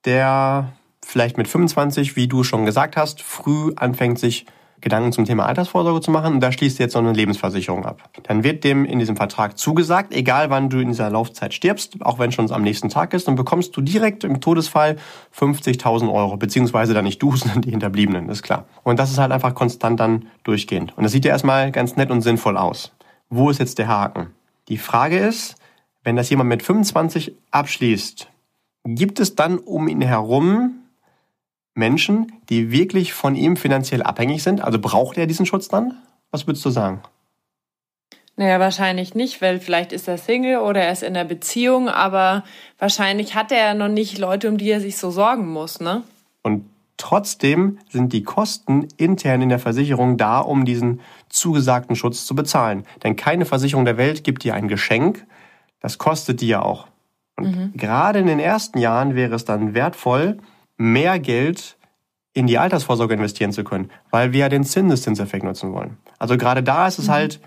der vielleicht mit 25, wie du schon gesagt hast, früh anfängt, sich Gedanken zum Thema Altersvorsorge zu machen und da schließt jetzt so eine Lebensversicherung ab. Dann wird dem in diesem Vertrag zugesagt, egal wann du in dieser Laufzeit stirbst, auch wenn schon am nächsten Tag ist, dann bekommst du direkt im Todesfall 50.000 Euro, beziehungsweise dann nicht du, sondern die Hinterbliebenen, ist klar. Und das ist halt einfach konstant dann durchgehend. Und das sieht ja erstmal ganz nett und sinnvoll aus. Wo ist jetzt der Haken? Die Frage ist, wenn das jemand mit 25 abschließt, gibt es dann um ihn herum Menschen, die wirklich von ihm finanziell abhängig sind? Also braucht er diesen Schutz dann? Was würdest du sagen? Naja, wahrscheinlich nicht, weil vielleicht ist er Single oder er ist in der Beziehung, aber wahrscheinlich hat er noch nicht Leute, um die er sich so sorgen muss, ne? Und trotzdem sind die Kosten intern in der Versicherung da, um diesen zugesagten Schutz zu bezahlen. Denn keine Versicherung der Welt gibt dir ein Geschenk, das kostet dir ja auch. Und mhm. gerade in den ersten Jahren wäre es dann wertvoll, mehr Geld in die Altersvorsorge investieren zu können, weil wir ja den Zinseszinseffekt nutzen wollen. Also gerade da ist es mhm. halt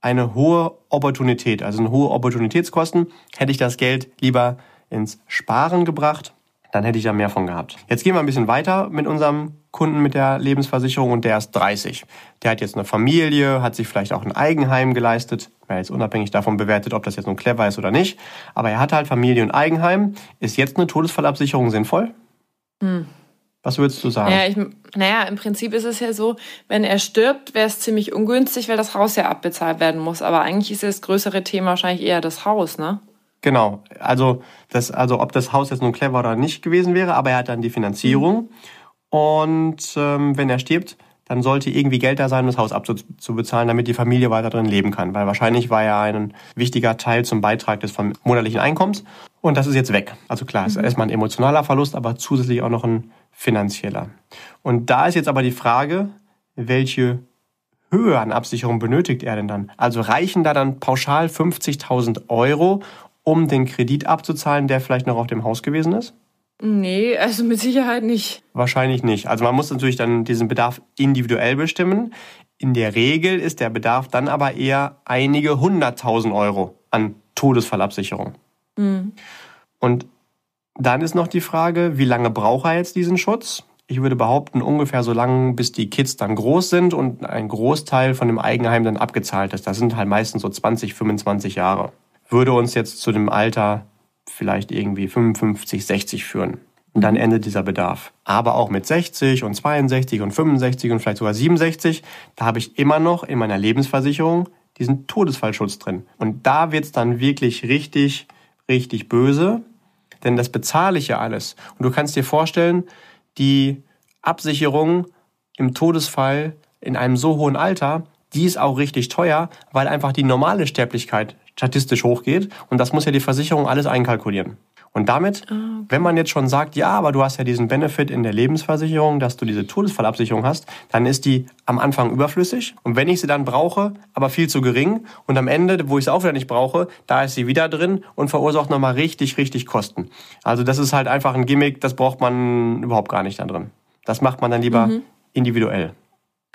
eine hohe Opportunität, also eine hohe Opportunitätskosten. Hätte ich das Geld lieber ins Sparen gebracht, dann hätte ich da mehr von gehabt. Jetzt gehen wir ein bisschen weiter mit unserem Kunden mit der Lebensversicherung und der ist 30. Der hat jetzt eine Familie, hat sich vielleicht auch ein Eigenheim geleistet. Wäre jetzt unabhängig davon bewertet, ob das jetzt nun clever ist oder nicht. Aber er hat halt Familie und Eigenheim. Ist jetzt eine Todesfallabsicherung sinnvoll? Hm. Was würdest du sagen? Ja, ich, naja, im Prinzip ist es ja so, wenn er stirbt, wäre es ziemlich ungünstig, weil das Haus ja abbezahlt werden muss. Aber eigentlich ist das größere Thema wahrscheinlich eher das Haus, ne? Genau. Also, das, also ob das Haus jetzt nun clever oder nicht gewesen wäre, aber er hat dann die Finanzierung. Mhm. Und ähm, wenn er stirbt, dann sollte irgendwie Geld da sein, um das Haus abzubezahlen, damit die Familie weiter drin leben kann. Weil wahrscheinlich war ja ein wichtiger Teil zum Beitrag des monatlichen Einkommens. Und das ist jetzt weg. Also klar, es ist mhm. erstmal ein emotionaler Verlust, aber zusätzlich auch noch ein finanzieller. Und da ist jetzt aber die Frage, welche Höhe an Absicherung benötigt er denn dann? Also reichen da dann pauschal 50.000 Euro, um den Kredit abzuzahlen, der vielleicht noch auf dem Haus gewesen ist? Nee, also mit Sicherheit nicht. Wahrscheinlich nicht. Also man muss natürlich dann diesen Bedarf individuell bestimmen. In der Regel ist der Bedarf dann aber eher einige hunderttausend Euro an Todesfallabsicherung. Mhm. Und dann ist noch die Frage, wie lange braucht er jetzt diesen Schutz? Ich würde behaupten, ungefähr so lange, bis die Kids dann groß sind und ein Großteil von dem Eigenheim dann abgezahlt ist. Das sind halt meistens so 20, 25 Jahre. Würde uns jetzt zu dem Alter vielleicht irgendwie 55, 60 führen. Und dann endet dieser Bedarf. Aber auch mit 60 und 62 und 65 und vielleicht sogar 67, da habe ich immer noch in meiner Lebensversicherung diesen Todesfallschutz drin. Und da wird's dann wirklich richtig, richtig böse, denn das bezahle ich ja alles. Und du kannst dir vorstellen, die Absicherung im Todesfall in einem so hohen Alter, die ist auch richtig teuer, weil einfach die normale Sterblichkeit statistisch hochgeht. Und das muss ja die Versicherung alles einkalkulieren. Und damit, ah, okay. wenn man jetzt schon sagt, ja, aber du hast ja diesen Benefit in der Lebensversicherung, dass du diese Todesfallabsicherung hast, dann ist die am Anfang überflüssig. Und wenn ich sie dann brauche, aber viel zu gering. Und am Ende, wo ich sie auch wieder nicht brauche, da ist sie wieder drin und verursacht nochmal richtig, richtig Kosten. Also das ist halt einfach ein Gimmick, das braucht man überhaupt gar nicht da drin. Das macht man dann lieber mhm. individuell.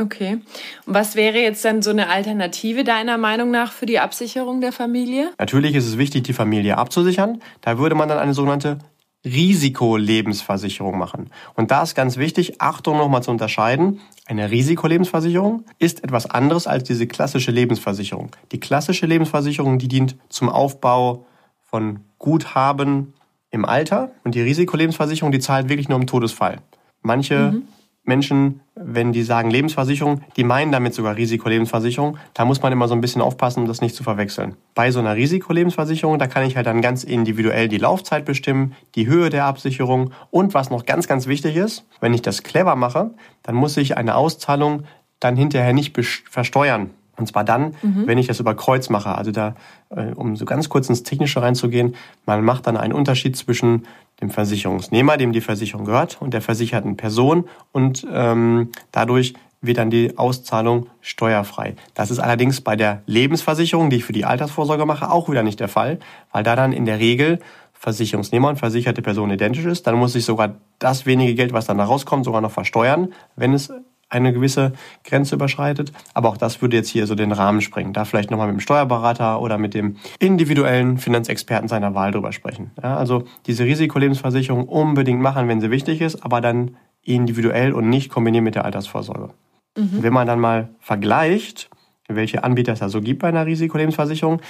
Okay. Und was wäre jetzt dann so eine Alternative deiner Meinung nach für die Absicherung der Familie? Natürlich ist es wichtig, die Familie abzusichern. Da würde man dann eine sogenannte Risikolebensversicherung machen. Und da ist ganz wichtig, Achtung nochmal zu unterscheiden. Eine Risikolebensversicherung ist etwas anderes als diese klassische Lebensversicherung. Die klassische Lebensversicherung, die dient zum Aufbau von Guthaben im Alter. Und die Risikolebensversicherung, die zahlt wirklich nur im Todesfall. Manche mhm. Menschen, wenn die sagen Lebensversicherung, die meinen damit sogar Risikolebensversicherung. Da muss man immer so ein bisschen aufpassen, um das nicht zu verwechseln. Bei so einer Risikolebensversicherung, da kann ich halt dann ganz individuell die Laufzeit bestimmen, die Höhe der Absicherung und was noch ganz, ganz wichtig ist, wenn ich das clever mache, dann muss ich eine Auszahlung dann hinterher nicht versteuern. Und zwar dann, mhm. wenn ich das über Kreuz mache. Also da, äh, um so ganz kurz ins Technische reinzugehen, man macht dann einen Unterschied zwischen dem Versicherungsnehmer, dem die Versicherung gehört, und der versicherten Person. Und ähm, dadurch wird dann die Auszahlung steuerfrei. Das ist allerdings bei der Lebensversicherung, die ich für die Altersvorsorge mache, auch wieder nicht der Fall, weil da dann in der Regel Versicherungsnehmer und versicherte Person identisch ist. Dann muss ich sogar das wenige Geld, was dann da rauskommt, sogar noch versteuern, wenn es eine gewisse Grenze überschreitet. Aber auch das würde jetzt hier so den Rahmen sprengen. Da vielleicht nochmal mit dem Steuerberater oder mit dem individuellen Finanzexperten seiner Wahl drüber sprechen. Ja, also diese Risikolebensversicherung unbedingt machen, wenn sie wichtig ist, aber dann individuell und nicht kombinieren mit der Altersvorsorge. Mhm. Wenn man dann mal vergleicht, welche Anbieter es da so gibt bei einer Risikolebensversicherung,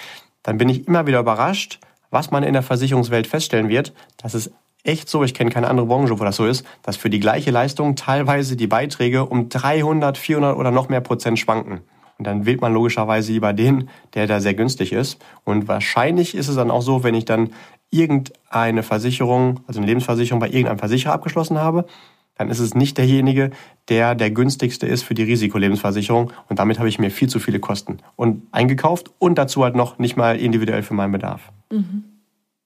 dann bin ich immer wieder überrascht, was man in der Versicherungswelt feststellen wird, dass es echt so, ich kenne keine andere Branche, wo das so ist, dass für die gleiche Leistung teilweise die Beiträge um 300, 400 oder noch mehr Prozent schwanken. Und dann wählt man logischerweise lieber den, der da sehr günstig ist. Und wahrscheinlich ist es dann auch so, wenn ich dann irgendeine Versicherung, also eine Lebensversicherung bei irgendeinem Versicherer abgeschlossen habe, dann ist es nicht derjenige, der der günstigste ist für die Risikolebensversicherung. Und damit habe ich mir viel zu viele Kosten und eingekauft und dazu halt noch nicht mal individuell für meinen Bedarf. Mhm.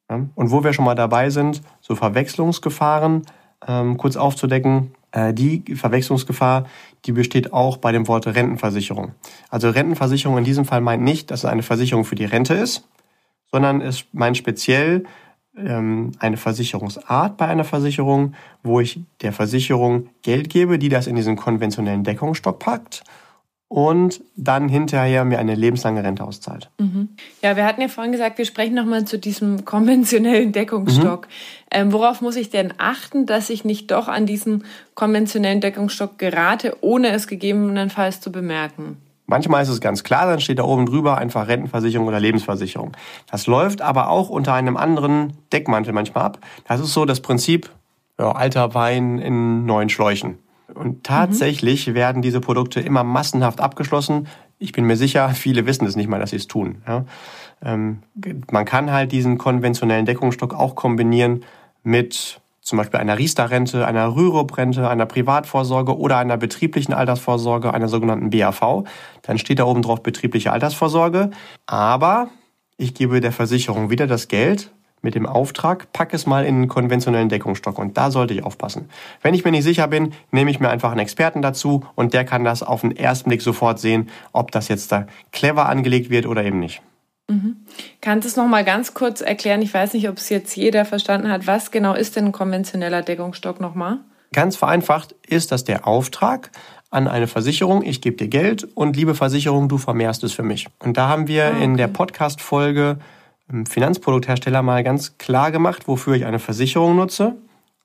Und wo wir schon mal dabei sind, so Verwechslungsgefahren ähm, kurz aufzudecken. Äh, die Verwechslungsgefahr, die besteht auch bei dem Wort Rentenversicherung. Also Rentenversicherung in diesem Fall meint nicht, dass es eine Versicherung für die Rente ist, sondern es meint speziell ähm, eine Versicherungsart bei einer Versicherung, wo ich der Versicherung Geld gebe, die das in diesen konventionellen Deckungsstock packt und dann hinterher mir eine lebenslange Rente auszahlt. Mhm. Ja, wir hatten ja vorhin gesagt, wir sprechen nochmal zu diesem konventionellen Deckungsstock. Mhm. Ähm, worauf muss ich denn achten, dass ich nicht doch an diesen konventionellen Deckungsstock gerate, ohne es gegebenenfalls zu bemerken? Manchmal ist es ganz klar, dann steht da oben drüber einfach Rentenversicherung oder Lebensversicherung. Das läuft aber auch unter einem anderen Deckmantel manchmal ab. Das ist so das Prinzip ja, alter Wein in neuen Schläuchen. Und tatsächlich mhm. werden diese Produkte immer massenhaft abgeschlossen. Ich bin mir sicher, viele wissen es nicht mal, dass sie es tun. Ja. Ähm, man kann halt diesen konventionellen Deckungsstock auch kombinieren mit zum Beispiel einer Riester-Rente, einer Rürup-Rente, einer Privatvorsorge oder einer betrieblichen Altersvorsorge, einer sogenannten BAV. Dann steht da oben drauf betriebliche Altersvorsorge. Aber ich gebe der Versicherung wieder das Geld mit dem Auftrag, pack es mal in einen konventionellen Deckungsstock. Und da sollte ich aufpassen. Wenn ich mir nicht sicher bin, nehme ich mir einfach einen Experten dazu und der kann das auf den ersten Blick sofort sehen, ob das jetzt da clever angelegt wird oder eben nicht. Mhm. Kannst du es noch mal ganz kurz erklären? Ich weiß nicht, ob es jetzt jeder verstanden hat. Was genau ist denn ein konventioneller Deckungsstock nochmal? Ganz vereinfacht ist das der Auftrag an eine Versicherung. Ich gebe dir Geld und liebe Versicherung, du vermehrst es für mich. Und da haben wir ah, okay. in der Podcast-Folge Finanzprodukthersteller mal ganz klar gemacht, wofür ich eine Versicherung nutze.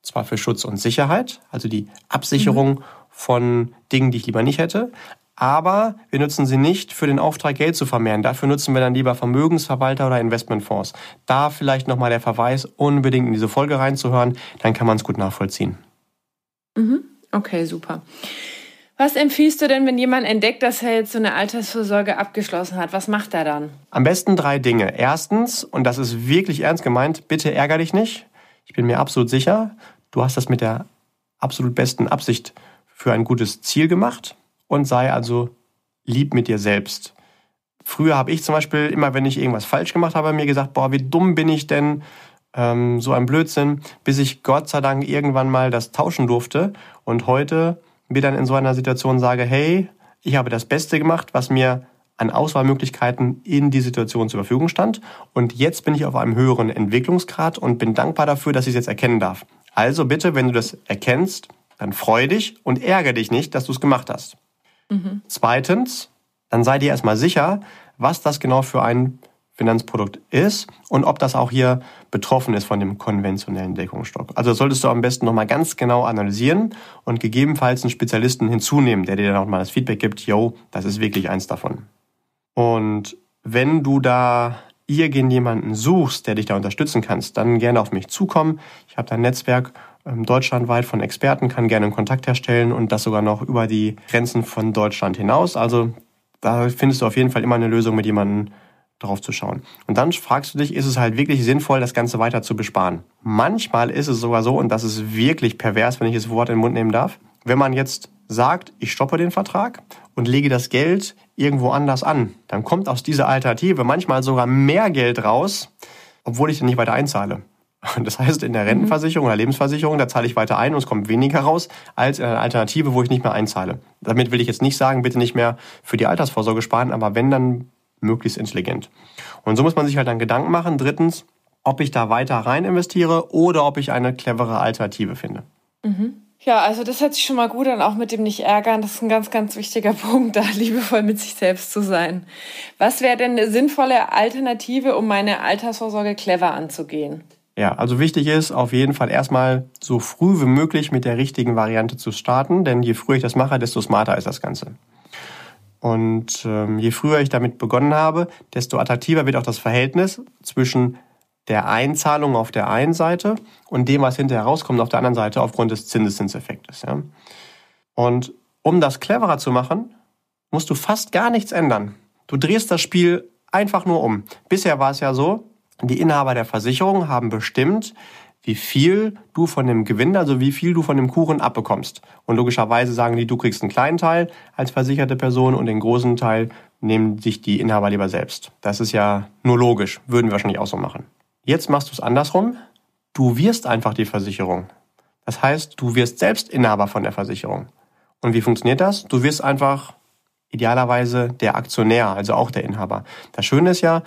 Zwar für Schutz und Sicherheit, also die Absicherung mhm. von Dingen, die ich lieber nicht hätte, aber wir nutzen sie nicht für den Auftrag, Geld zu vermehren. Dafür nutzen wir dann lieber Vermögensverwalter oder Investmentfonds. Da vielleicht nochmal der Verweis, unbedingt in diese Folge reinzuhören, dann kann man es gut nachvollziehen. Mhm. Okay, super. Was empfiehlst du denn, wenn jemand entdeckt, dass er jetzt so eine Altersvorsorge abgeschlossen hat? Was macht er dann? Am besten drei Dinge. Erstens, und das ist wirklich ernst gemeint, bitte ärger dich nicht. Ich bin mir absolut sicher, du hast das mit der absolut besten Absicht für ein gutes Ziel gemacht und sei also lieb mit dir selbst. Früher habe ich zum Beispiel immer, wenn ich irgendwas falsch gemacht habe, mir gesagt, boah, wie dumm bin ich denn? Ähm, so ein Blödsinn, bis ich Gott sei Dank irgendwann mal das tauschen durfte und heute mir dann in so einer Situation sage, hey, ich habe das Beste gemacht, was mir an Auswahlmöglichkeiten in die Situation zur Verfügung stand. Und jetzt bin ich auf einem höheren Entwicklungsgrad und bin dankbar dafür, dass ich es jetzt erkennen darf. Also bitte, wenn du das erkennst, dann freu dich und ärgere dich nicht, dass du es gemacht hast. Mhm. Zweitens, dann sei dir erstmal sicher, was das genau für ein Finanzprodukt ist und ob das auch hier betroffen ist von dem konventionellen Deckungsstock. Also solltest du am besten nochmal ganz genau analysieren und gegebenenfalls einen Spezialisten hinzunehmen, der dir dann auch mal das Feedback gibt, yo, das ist wirklich eins davon. Und wenn du da irgendjemanden suchst, der dich da unterstützen kannst, dann gerne auf mich zukommen. Ich habe da ein Netzwerk ähm, deutschlandweit von Experten, kann gerne einen Kontakt herstellen und das sogar noch über die Grenzen von Deutschland hinaus. Also da findest du auf jeden Fall immer eine Lösung, mit jemandem darauf zu schauen. Und dann fragst du dich, ist es halt wirklich sinnvoll, das Ganze weiter zu besparen? Manchmal ist es sogar so, und das ist wirklich pervers, wenn ich das Wort in den Mund nehmen darf, wenn man jetzt sagt, ich stoppe den Vertrag und lege das Geld irgendwo anders an, dann kommt aus dieser Alternative manchmal sogar mehr Geld raus, obwohl ich dann nicht weiter einzahle. Das heißt, in der Rentenversicherung oder Lebensversicherung, da zahle ich weiter ein und es kommt weniger raus, als in einer Alternative, wo ich nicht mehr einzahle. Damit will ich jetzt nicht sagen, bitte nicht mehr für die Altersvorsorge sparen, aber wenn, dann möglichst intelligent. Und so muss man sich halt dann Gedanken machen. Drittens, ob ich da weiter rein investiere oder ob ich eine clevere Alternative finde. Mhm. Ja, also das hört sich schon mal gut an, auch mit dem nicht ärgern. Das ist ein ganz, ganz wichtiger Punkt, da liebevoll mit sich selbst zu sein. Was wäre denn eine sinnvolle Alternative, um meine Altersvorsorge clever anzugehen? Ja, also wichtig ist auf jeden Fall erstmal so früh wie möglich mit der richtigen Variante zu starten, denn je früher ich das mache, desto smarter ist das Ganze. Und ähm, je früher ich damit begonnen habe, desto attraktiver wird auch das Verhältnis zwischen der Einzahlung auf der einen Seite und dem, was hinterher rauskommt auf der anderen Seite aufgrund des Zinseszinseffektes. Ja. Und um das cleverer zu machen, musst du fast gar nichts ändern. Du drehst das Spiel einfach nur um. Bisher war es ja so, die Inhaber der Versicherung haben bestimmt, wie viel du von dem Gewinn, also wie viel du von dem Kuchen abbekommst. Und logischerweise sagen die, du kriegst einen kleinen Teil als versicherte Person und den großen Teil nehmen sich die Inhaber lieber selbst. Das ist ja nur logisch, würden wir wahrscheinlich auch so machen. Jetzt machst du es andersrum. Du wirst einfach die Versicherung. Das heißt, du wirst selbst Inhaber von der Versicherung. Und wie funktioniert das? Du wirst einfach idealerweise der Aktionär, also auch der Inhaber. Das Schöne ist ja,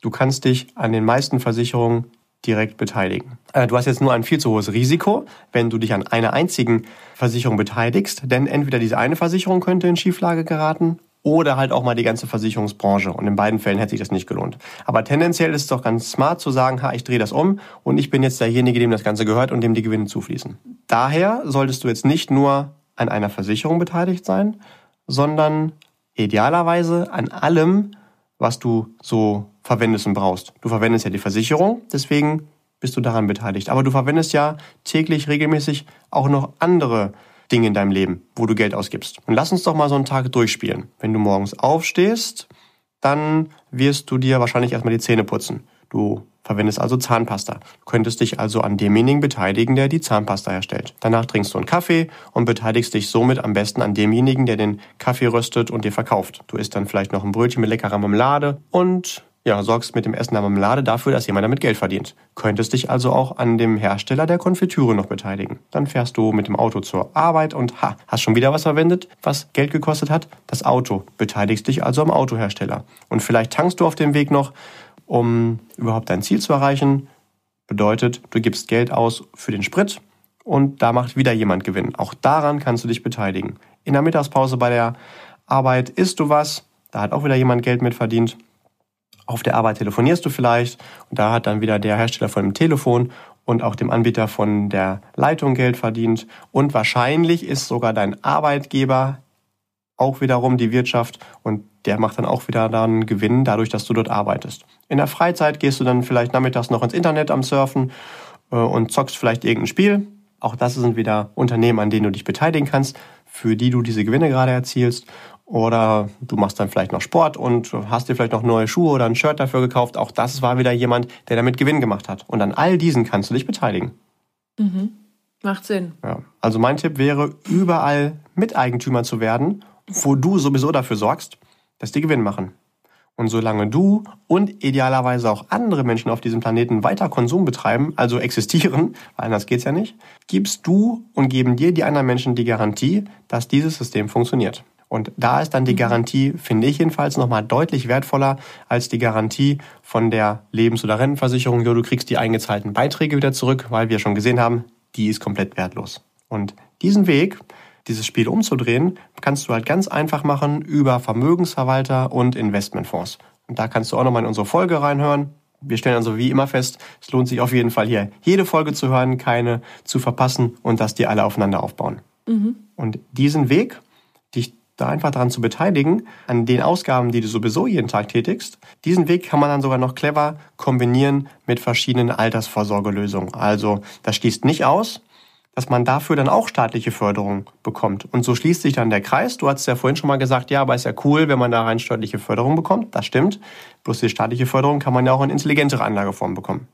du kannst dich an den meisten Versicherungen direkt beteiligen. Äh, du hast jetzt nur ein viel zu hohes Risiko, wenn du dich an einer einzigen Versicherung beteiligst, denn entweder diese eine Versicherung könnte in Schieflage geraten oder halt auch mal die ganze Versicherungsbranche. Und in beiden Fällen hätte sich das nicht gelohnt. Aber tendenziell ist es doch ganz smart zu sagen, ha, ich drehe das um und ich bin jetzt derjenige, dem das Ganze gehört und dem die Gewinne zufließen. Daher solltest du jetzt nicht nur an einer Versicherung beteiligt sein, sondern idealerweise an allem, was du so verwendest und brauchst. Du verwendest ja die Versicherung, deswegen bist du daran beteiligt. Aber du verwendest ja täglich regelmäßig auch noch andere Dinge in deinem Leben, wo du Geld ausgibst. Und lass uns doch mal so einen Tag durchspielen. Wenn du morgens aufstehst, dann wirst du dir wahrscheinlich erstmal die Zähne putzen. Du verwendest also Zahnpasta. Du könntest dich also an demjenigen beteiligen, der die Zahnpasta herstellt. Danach trinkst du einen Kaffee und beteiligst dich somit am besten an demjenigen, der den Kaffee röstet und dir verkauft. Du isst dann vielleicht noch ein Brötchen mit leckerer Marmelade und ja, sorgst mit dem Essen der Marmelade dafür, dass jemand damit Geld verdient. Könntest dich also auch an dem Hersteller der Konfitüre noch beteiligen. Dann fährst du mit dem Auto zur Arbeit und ha, hast schon wieder was verwendet, was Geld gekostet hat? Das Auto. Beteiligst dich also am Autohersteller. Und vielleicht tankst du auf dem Weg noch um überhaupt dein Ziel zu erreichen. Bedeutet, du gibst Geld aus für den Sprit und da macht wieder jemand Gewinn. Auch daran kannst du dich beteiligen. In der Mittagspause bei der Arbeit isst du was, da hat auch wieder jemand Geld mit verdient. Auf der Arbeit telefonierst du vielleicht und da hat dann wieder der Hersteller von dem Telefon und auch dem Anbieter von der Leitung Geld verdient. Und wahrscheinlich ist sogar dein Arbeitgeber auch wiederum die Wirtschaft und der macht dann auch wieder dann Gewinn dadurch, dass du dort arbeitest. In der Freizeit gehst du dann vielleicht nachmittags noch ins Internet am Surfen äh, und zockst vielleicht irgendein Spiel. Auch das sind wieder Unternehmen, an denen du dich beteiligen kannst, für die du diese Gewinne gerade erzielst. Oder du machst dann vielleicht noch Sport und hast dir vielleicht noch neue Schuhe oder ein Shirt dafür gekauft. Auch das war wieder jemand, der damit Gewinn gemacht hat. Und an all diesen kannst du dich beteiligen. Mhm. Macht Sinn. Ja. Also mein Tipp wäre, überall Miteigentümer zu werden, wo du sowieso dafür sorgst, dass die Gewinn machen. Und solange du und idealerweise auch andere Menschen auf diesem Planeten weiter Konsum betreiben, also existieren, weil anders geht's ja nicht, gibst du und geben dir die anderen Menschen die Garantie, dass dieses System funktioniert. Und da ist dann die Garantie, finde ich jedenfalls, nochmal deutlich wertvoller als die Garantie von der Lebens- oder Rentenversicherung. Jo, du kriegst die eingezahlten Beiträge wieder zurück, weil wir schon gesehen haben, die ist komplett wertlos. Und diesen Weg, dieses Spiel umzudrehen, kannst du halt ganz einfach machen über Vermögensverwalter und Investmentfonds. Und da kannst du auch nochmal in unsere Folge reinhören. Wir stellen also wie immer fest, es lohnt sich auf jeden Fall hier jede Folge zu hören, keine zu verpassen und dass die alle aufeinander aufbauen. Mhm. Und diesen Weg, da einfach daran zu beteiligen, an den Ausgaben, die du sowieso jeden Tag tätigst, diesen Weg kann man dann sogar noch clever kombinieren mit verschiedenen Altersvorsorgelösungen. Also das schließt nicht aus, dass man dafür dann auch staatliche Förderung bekommt. Und so schließt sich dann der Kreis. Du hast ja vorhin schon mal gesagt, ja, aber ist ja cool, wenn man da rein staatliche Förderung bekommt. Das stimmt. Bloß die staatliche Förderung kann man ja auch in intelligentere Anlageformen bekommen.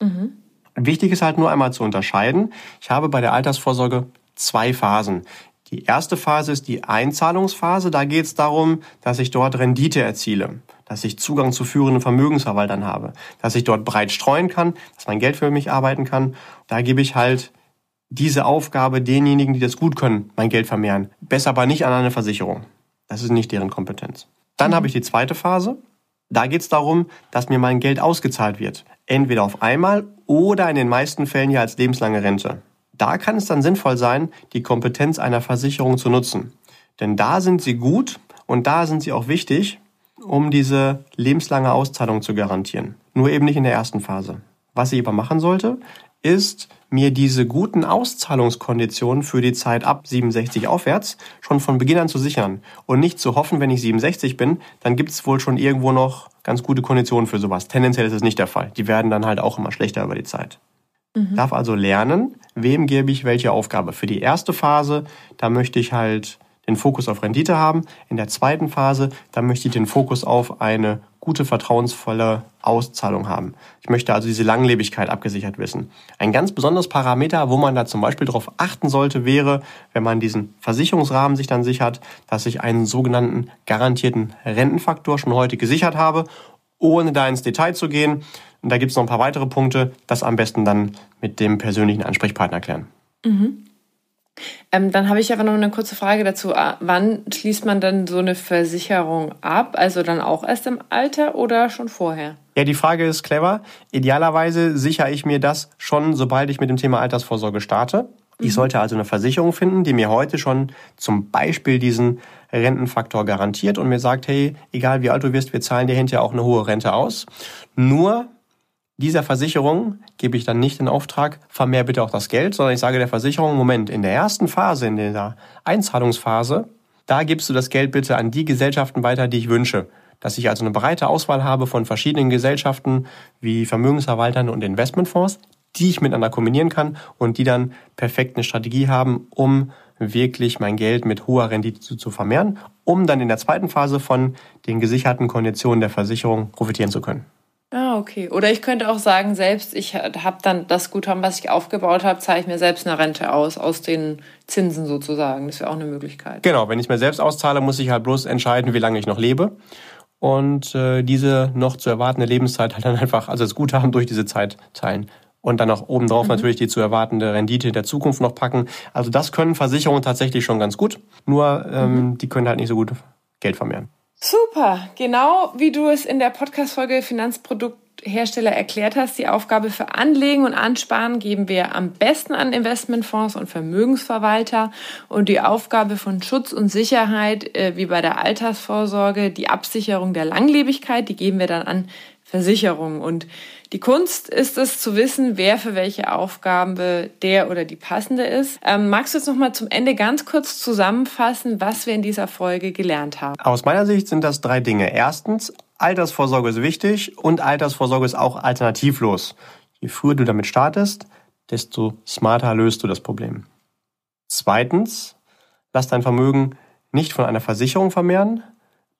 Mhm. Wichtig ist halt nur einmal zu unterscheiden. Ich habe bei der Altersvorsorge zwei Phasen. Die erste Phase ist die Einzahlungsphase. Da geht es darum, dass ich dort Rendite erziele, dass ich Zugang zu führenden Vermögensverwaltern habe, dass ich dort breit streuen kann, dass mein Geld für mich arbeiten kann. Da gebe ich halt diese Aufgabe denjenigen, die das gut können, mein Geld vermehren. Besser aber nicht an eine Versicherung. Das ist nicht deren Kompetenz. Dann habe ich die zweite Phase. Da geht es darum, dass mir mein Geld ausgezahlt wird. Entweder auf einmal oder in den meisten Fällen ja als lebenslange Rente. Da kann es dann sinnvoll sein, die Kompetenz einer Versicherung zu nutzen. Denn da sind sie gut und da sind sie auch wichtig, um diese lebenslange Auszahlung zu garantieren. Nur eben nicht in der ersten Phase. Was ich aber machen sollte, ist mir diese guten Auszahlungskonditionen für die Zeit ab 67 aufwärts schon von Beginn an zu sichern und nicht zu hoffen, wenn ich 67 bin, dann gibt es wohl schon irgendwo noch ganz gute Konditionen für sowas. Tendenziell ist es nicht der Fall. Die werden dann halt auch immer schlechter über die Zeit. Mhm. Darf also lernen, wem gebe ich welche Aufgabe. Für die erste Phase, da möchte ich halt den Fokus auf Rendite haben. In der zweiten Phase, da möchte ich den Fokus auf eine gute, vertrauensvolle Auszahlung haben. Ich möchte also diese Langlebigkeit abgesichert wissen. Ein ganz besonderes Parameter, wo man da zum Beispiel darauf achten sollte, wäre, wenn man diesen Versicherungsrahmen sich dann sichert, dass ich einen sogenannten garantierten Rentenfaktor schon heute gesichert habe, ohne da ins Detail zu gehen. Und da gibt es noch ein paar weitere Punkte, das am besten dann mit dem persönlichen Ansprechpartner klären. Mhm. Ähm, dann habe ich aber noch eine kurze Frage dazu. Ah, wann schließt man dann so eine Versicherung ab? Also dann auch erst im Alter oder schon vorher? Ja, die Frage ist clever. Idealerweise sichere ich mir das schon, sobald ich mit dem Thema Altersvorsorge starte. Ich mhm. sollte also eine Versicherung finden, die mir heute schon zum Beispiel diesen Rentenfaktor garantiert und mir sagt, hey, egal wie alt du wirst, wir zahlen dir hinterher auch eine hohe Rente aus. Nur dieser Versicherung gebe ich dann nicht in Auftrag, vermehr bitte auch das Geld, sondern ich sage der Versicherung, Moment, in der ersten Phase, in der Einzahlungsphase, da gibst du das Geld bitte an die Gesellschaften weiter, die ich wünsche. Dass ich also eine breite Auswahl habe von verschiedenen Gesellschaften wie Vermögensverwaltern und Investmentfonds, die ich miteinander kombinieren kann und die dann perfekt eine Strategie haben, um wirklich mein Geld mit hoher Rendite zu, zu vermehren, um dann in der zweiten Phase von den gesicherten Konditionen der Versicherung profitieren zu können. Ah, okay. Oder ich könnte auch sagen, selbst ich habe dann das Guthaben, was ich aufgebaut habe, zahle ich mir selbst eine Rente aus, aus den Zinsen sozusagen. Das wäre auch eine Möglichkeit. Genau, wenn ich mir selbst auszahle, muss ich halt bloß entscheiden, wie lange ich noch lebe. Und äh, diese noch zu erwartende Lebenszeit halt dann einfach, also das Guthaben durch diese Zeit teilen. Und dann auch obendrauf mhm. natürlich die zu erwartende Rendite der Zukunft noch packen. Also das können Versicherungen tatsächlich schon ganz gut. Nur ähm, mhm. die können halt nicht so gut Geld vermehren. Super, genau wie du es in der Podcast-Folge Finanzprodukthersteller erklärt hast, die Aufgabe für Anlegen und Ansparen geben wir am besten an Investmentfonds und Vermögensverwalter. Und die Aufgabe von Schutz und Sicherheit, äh, wie bei der Altersvorsorge, die Absicherung der Langlebigkeit, die geben wir dann an Versicherungen und die Kunst ist es zu wissen, wer für welche Aufgabe der oder die passende ist. Ähm, magst du jetzt noch mal zum Ende ganz kurz zusammenfassen, was wir in dieser Folge gelernt haben? Aus meiner Sicht sind das drei Dinge. Erstens, Altersvorsorge ist wichtig und Altersvorsorge ist auch alternativlos. Je früher du damit startest, desto smarter löst du das Problem. Zweitens, lass dein Vermögen nicht von einer Versicherung vermehren,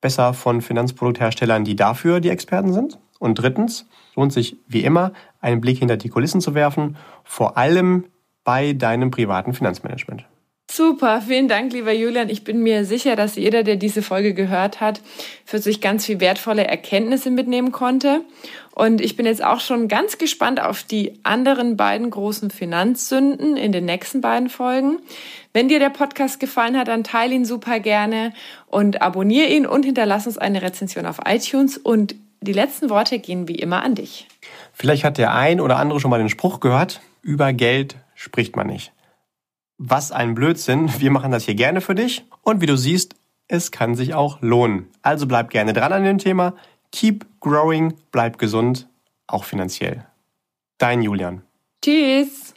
besser von Finanzproduktherstellern, die dafür die Experten sind. Und drittens, lohnt sich wie immer, einen Blick hinter die Kulissen zu werfen, vor allem bei deinem privaten Finanzmanagement. Super, vielen Dank, lieber Julian. Ich bin mir sicher, dass jeder, der diese Folge gehört hat, für sich ganz viel wertvolle Erkenntnisse mitnehmen konnte. Und ich bin jetzt auch schon ganz gespannt auf die anderen beiden großen Finanzsünden in den nächsten beiden Folgen. Wenn dir der Podcast gefallen hat, dann teile ihn super gerne und abonniere ihn und hinterlass uns eine Rezension auf iTunes und die letzten Worte gehen wie immer an dich. Vielleicht hat der ein oder andere schon mal den Spruch gehört, über Geld spricht man nicht. Was ein Blödsinn, wir machen das hier gerne für dich und wie du siehst, es kann sich auch lohnen. Also bleib gerne dran an dem Thema, keep growing, bleib gesund, auch finanziell. Dein Julian. Tschüss.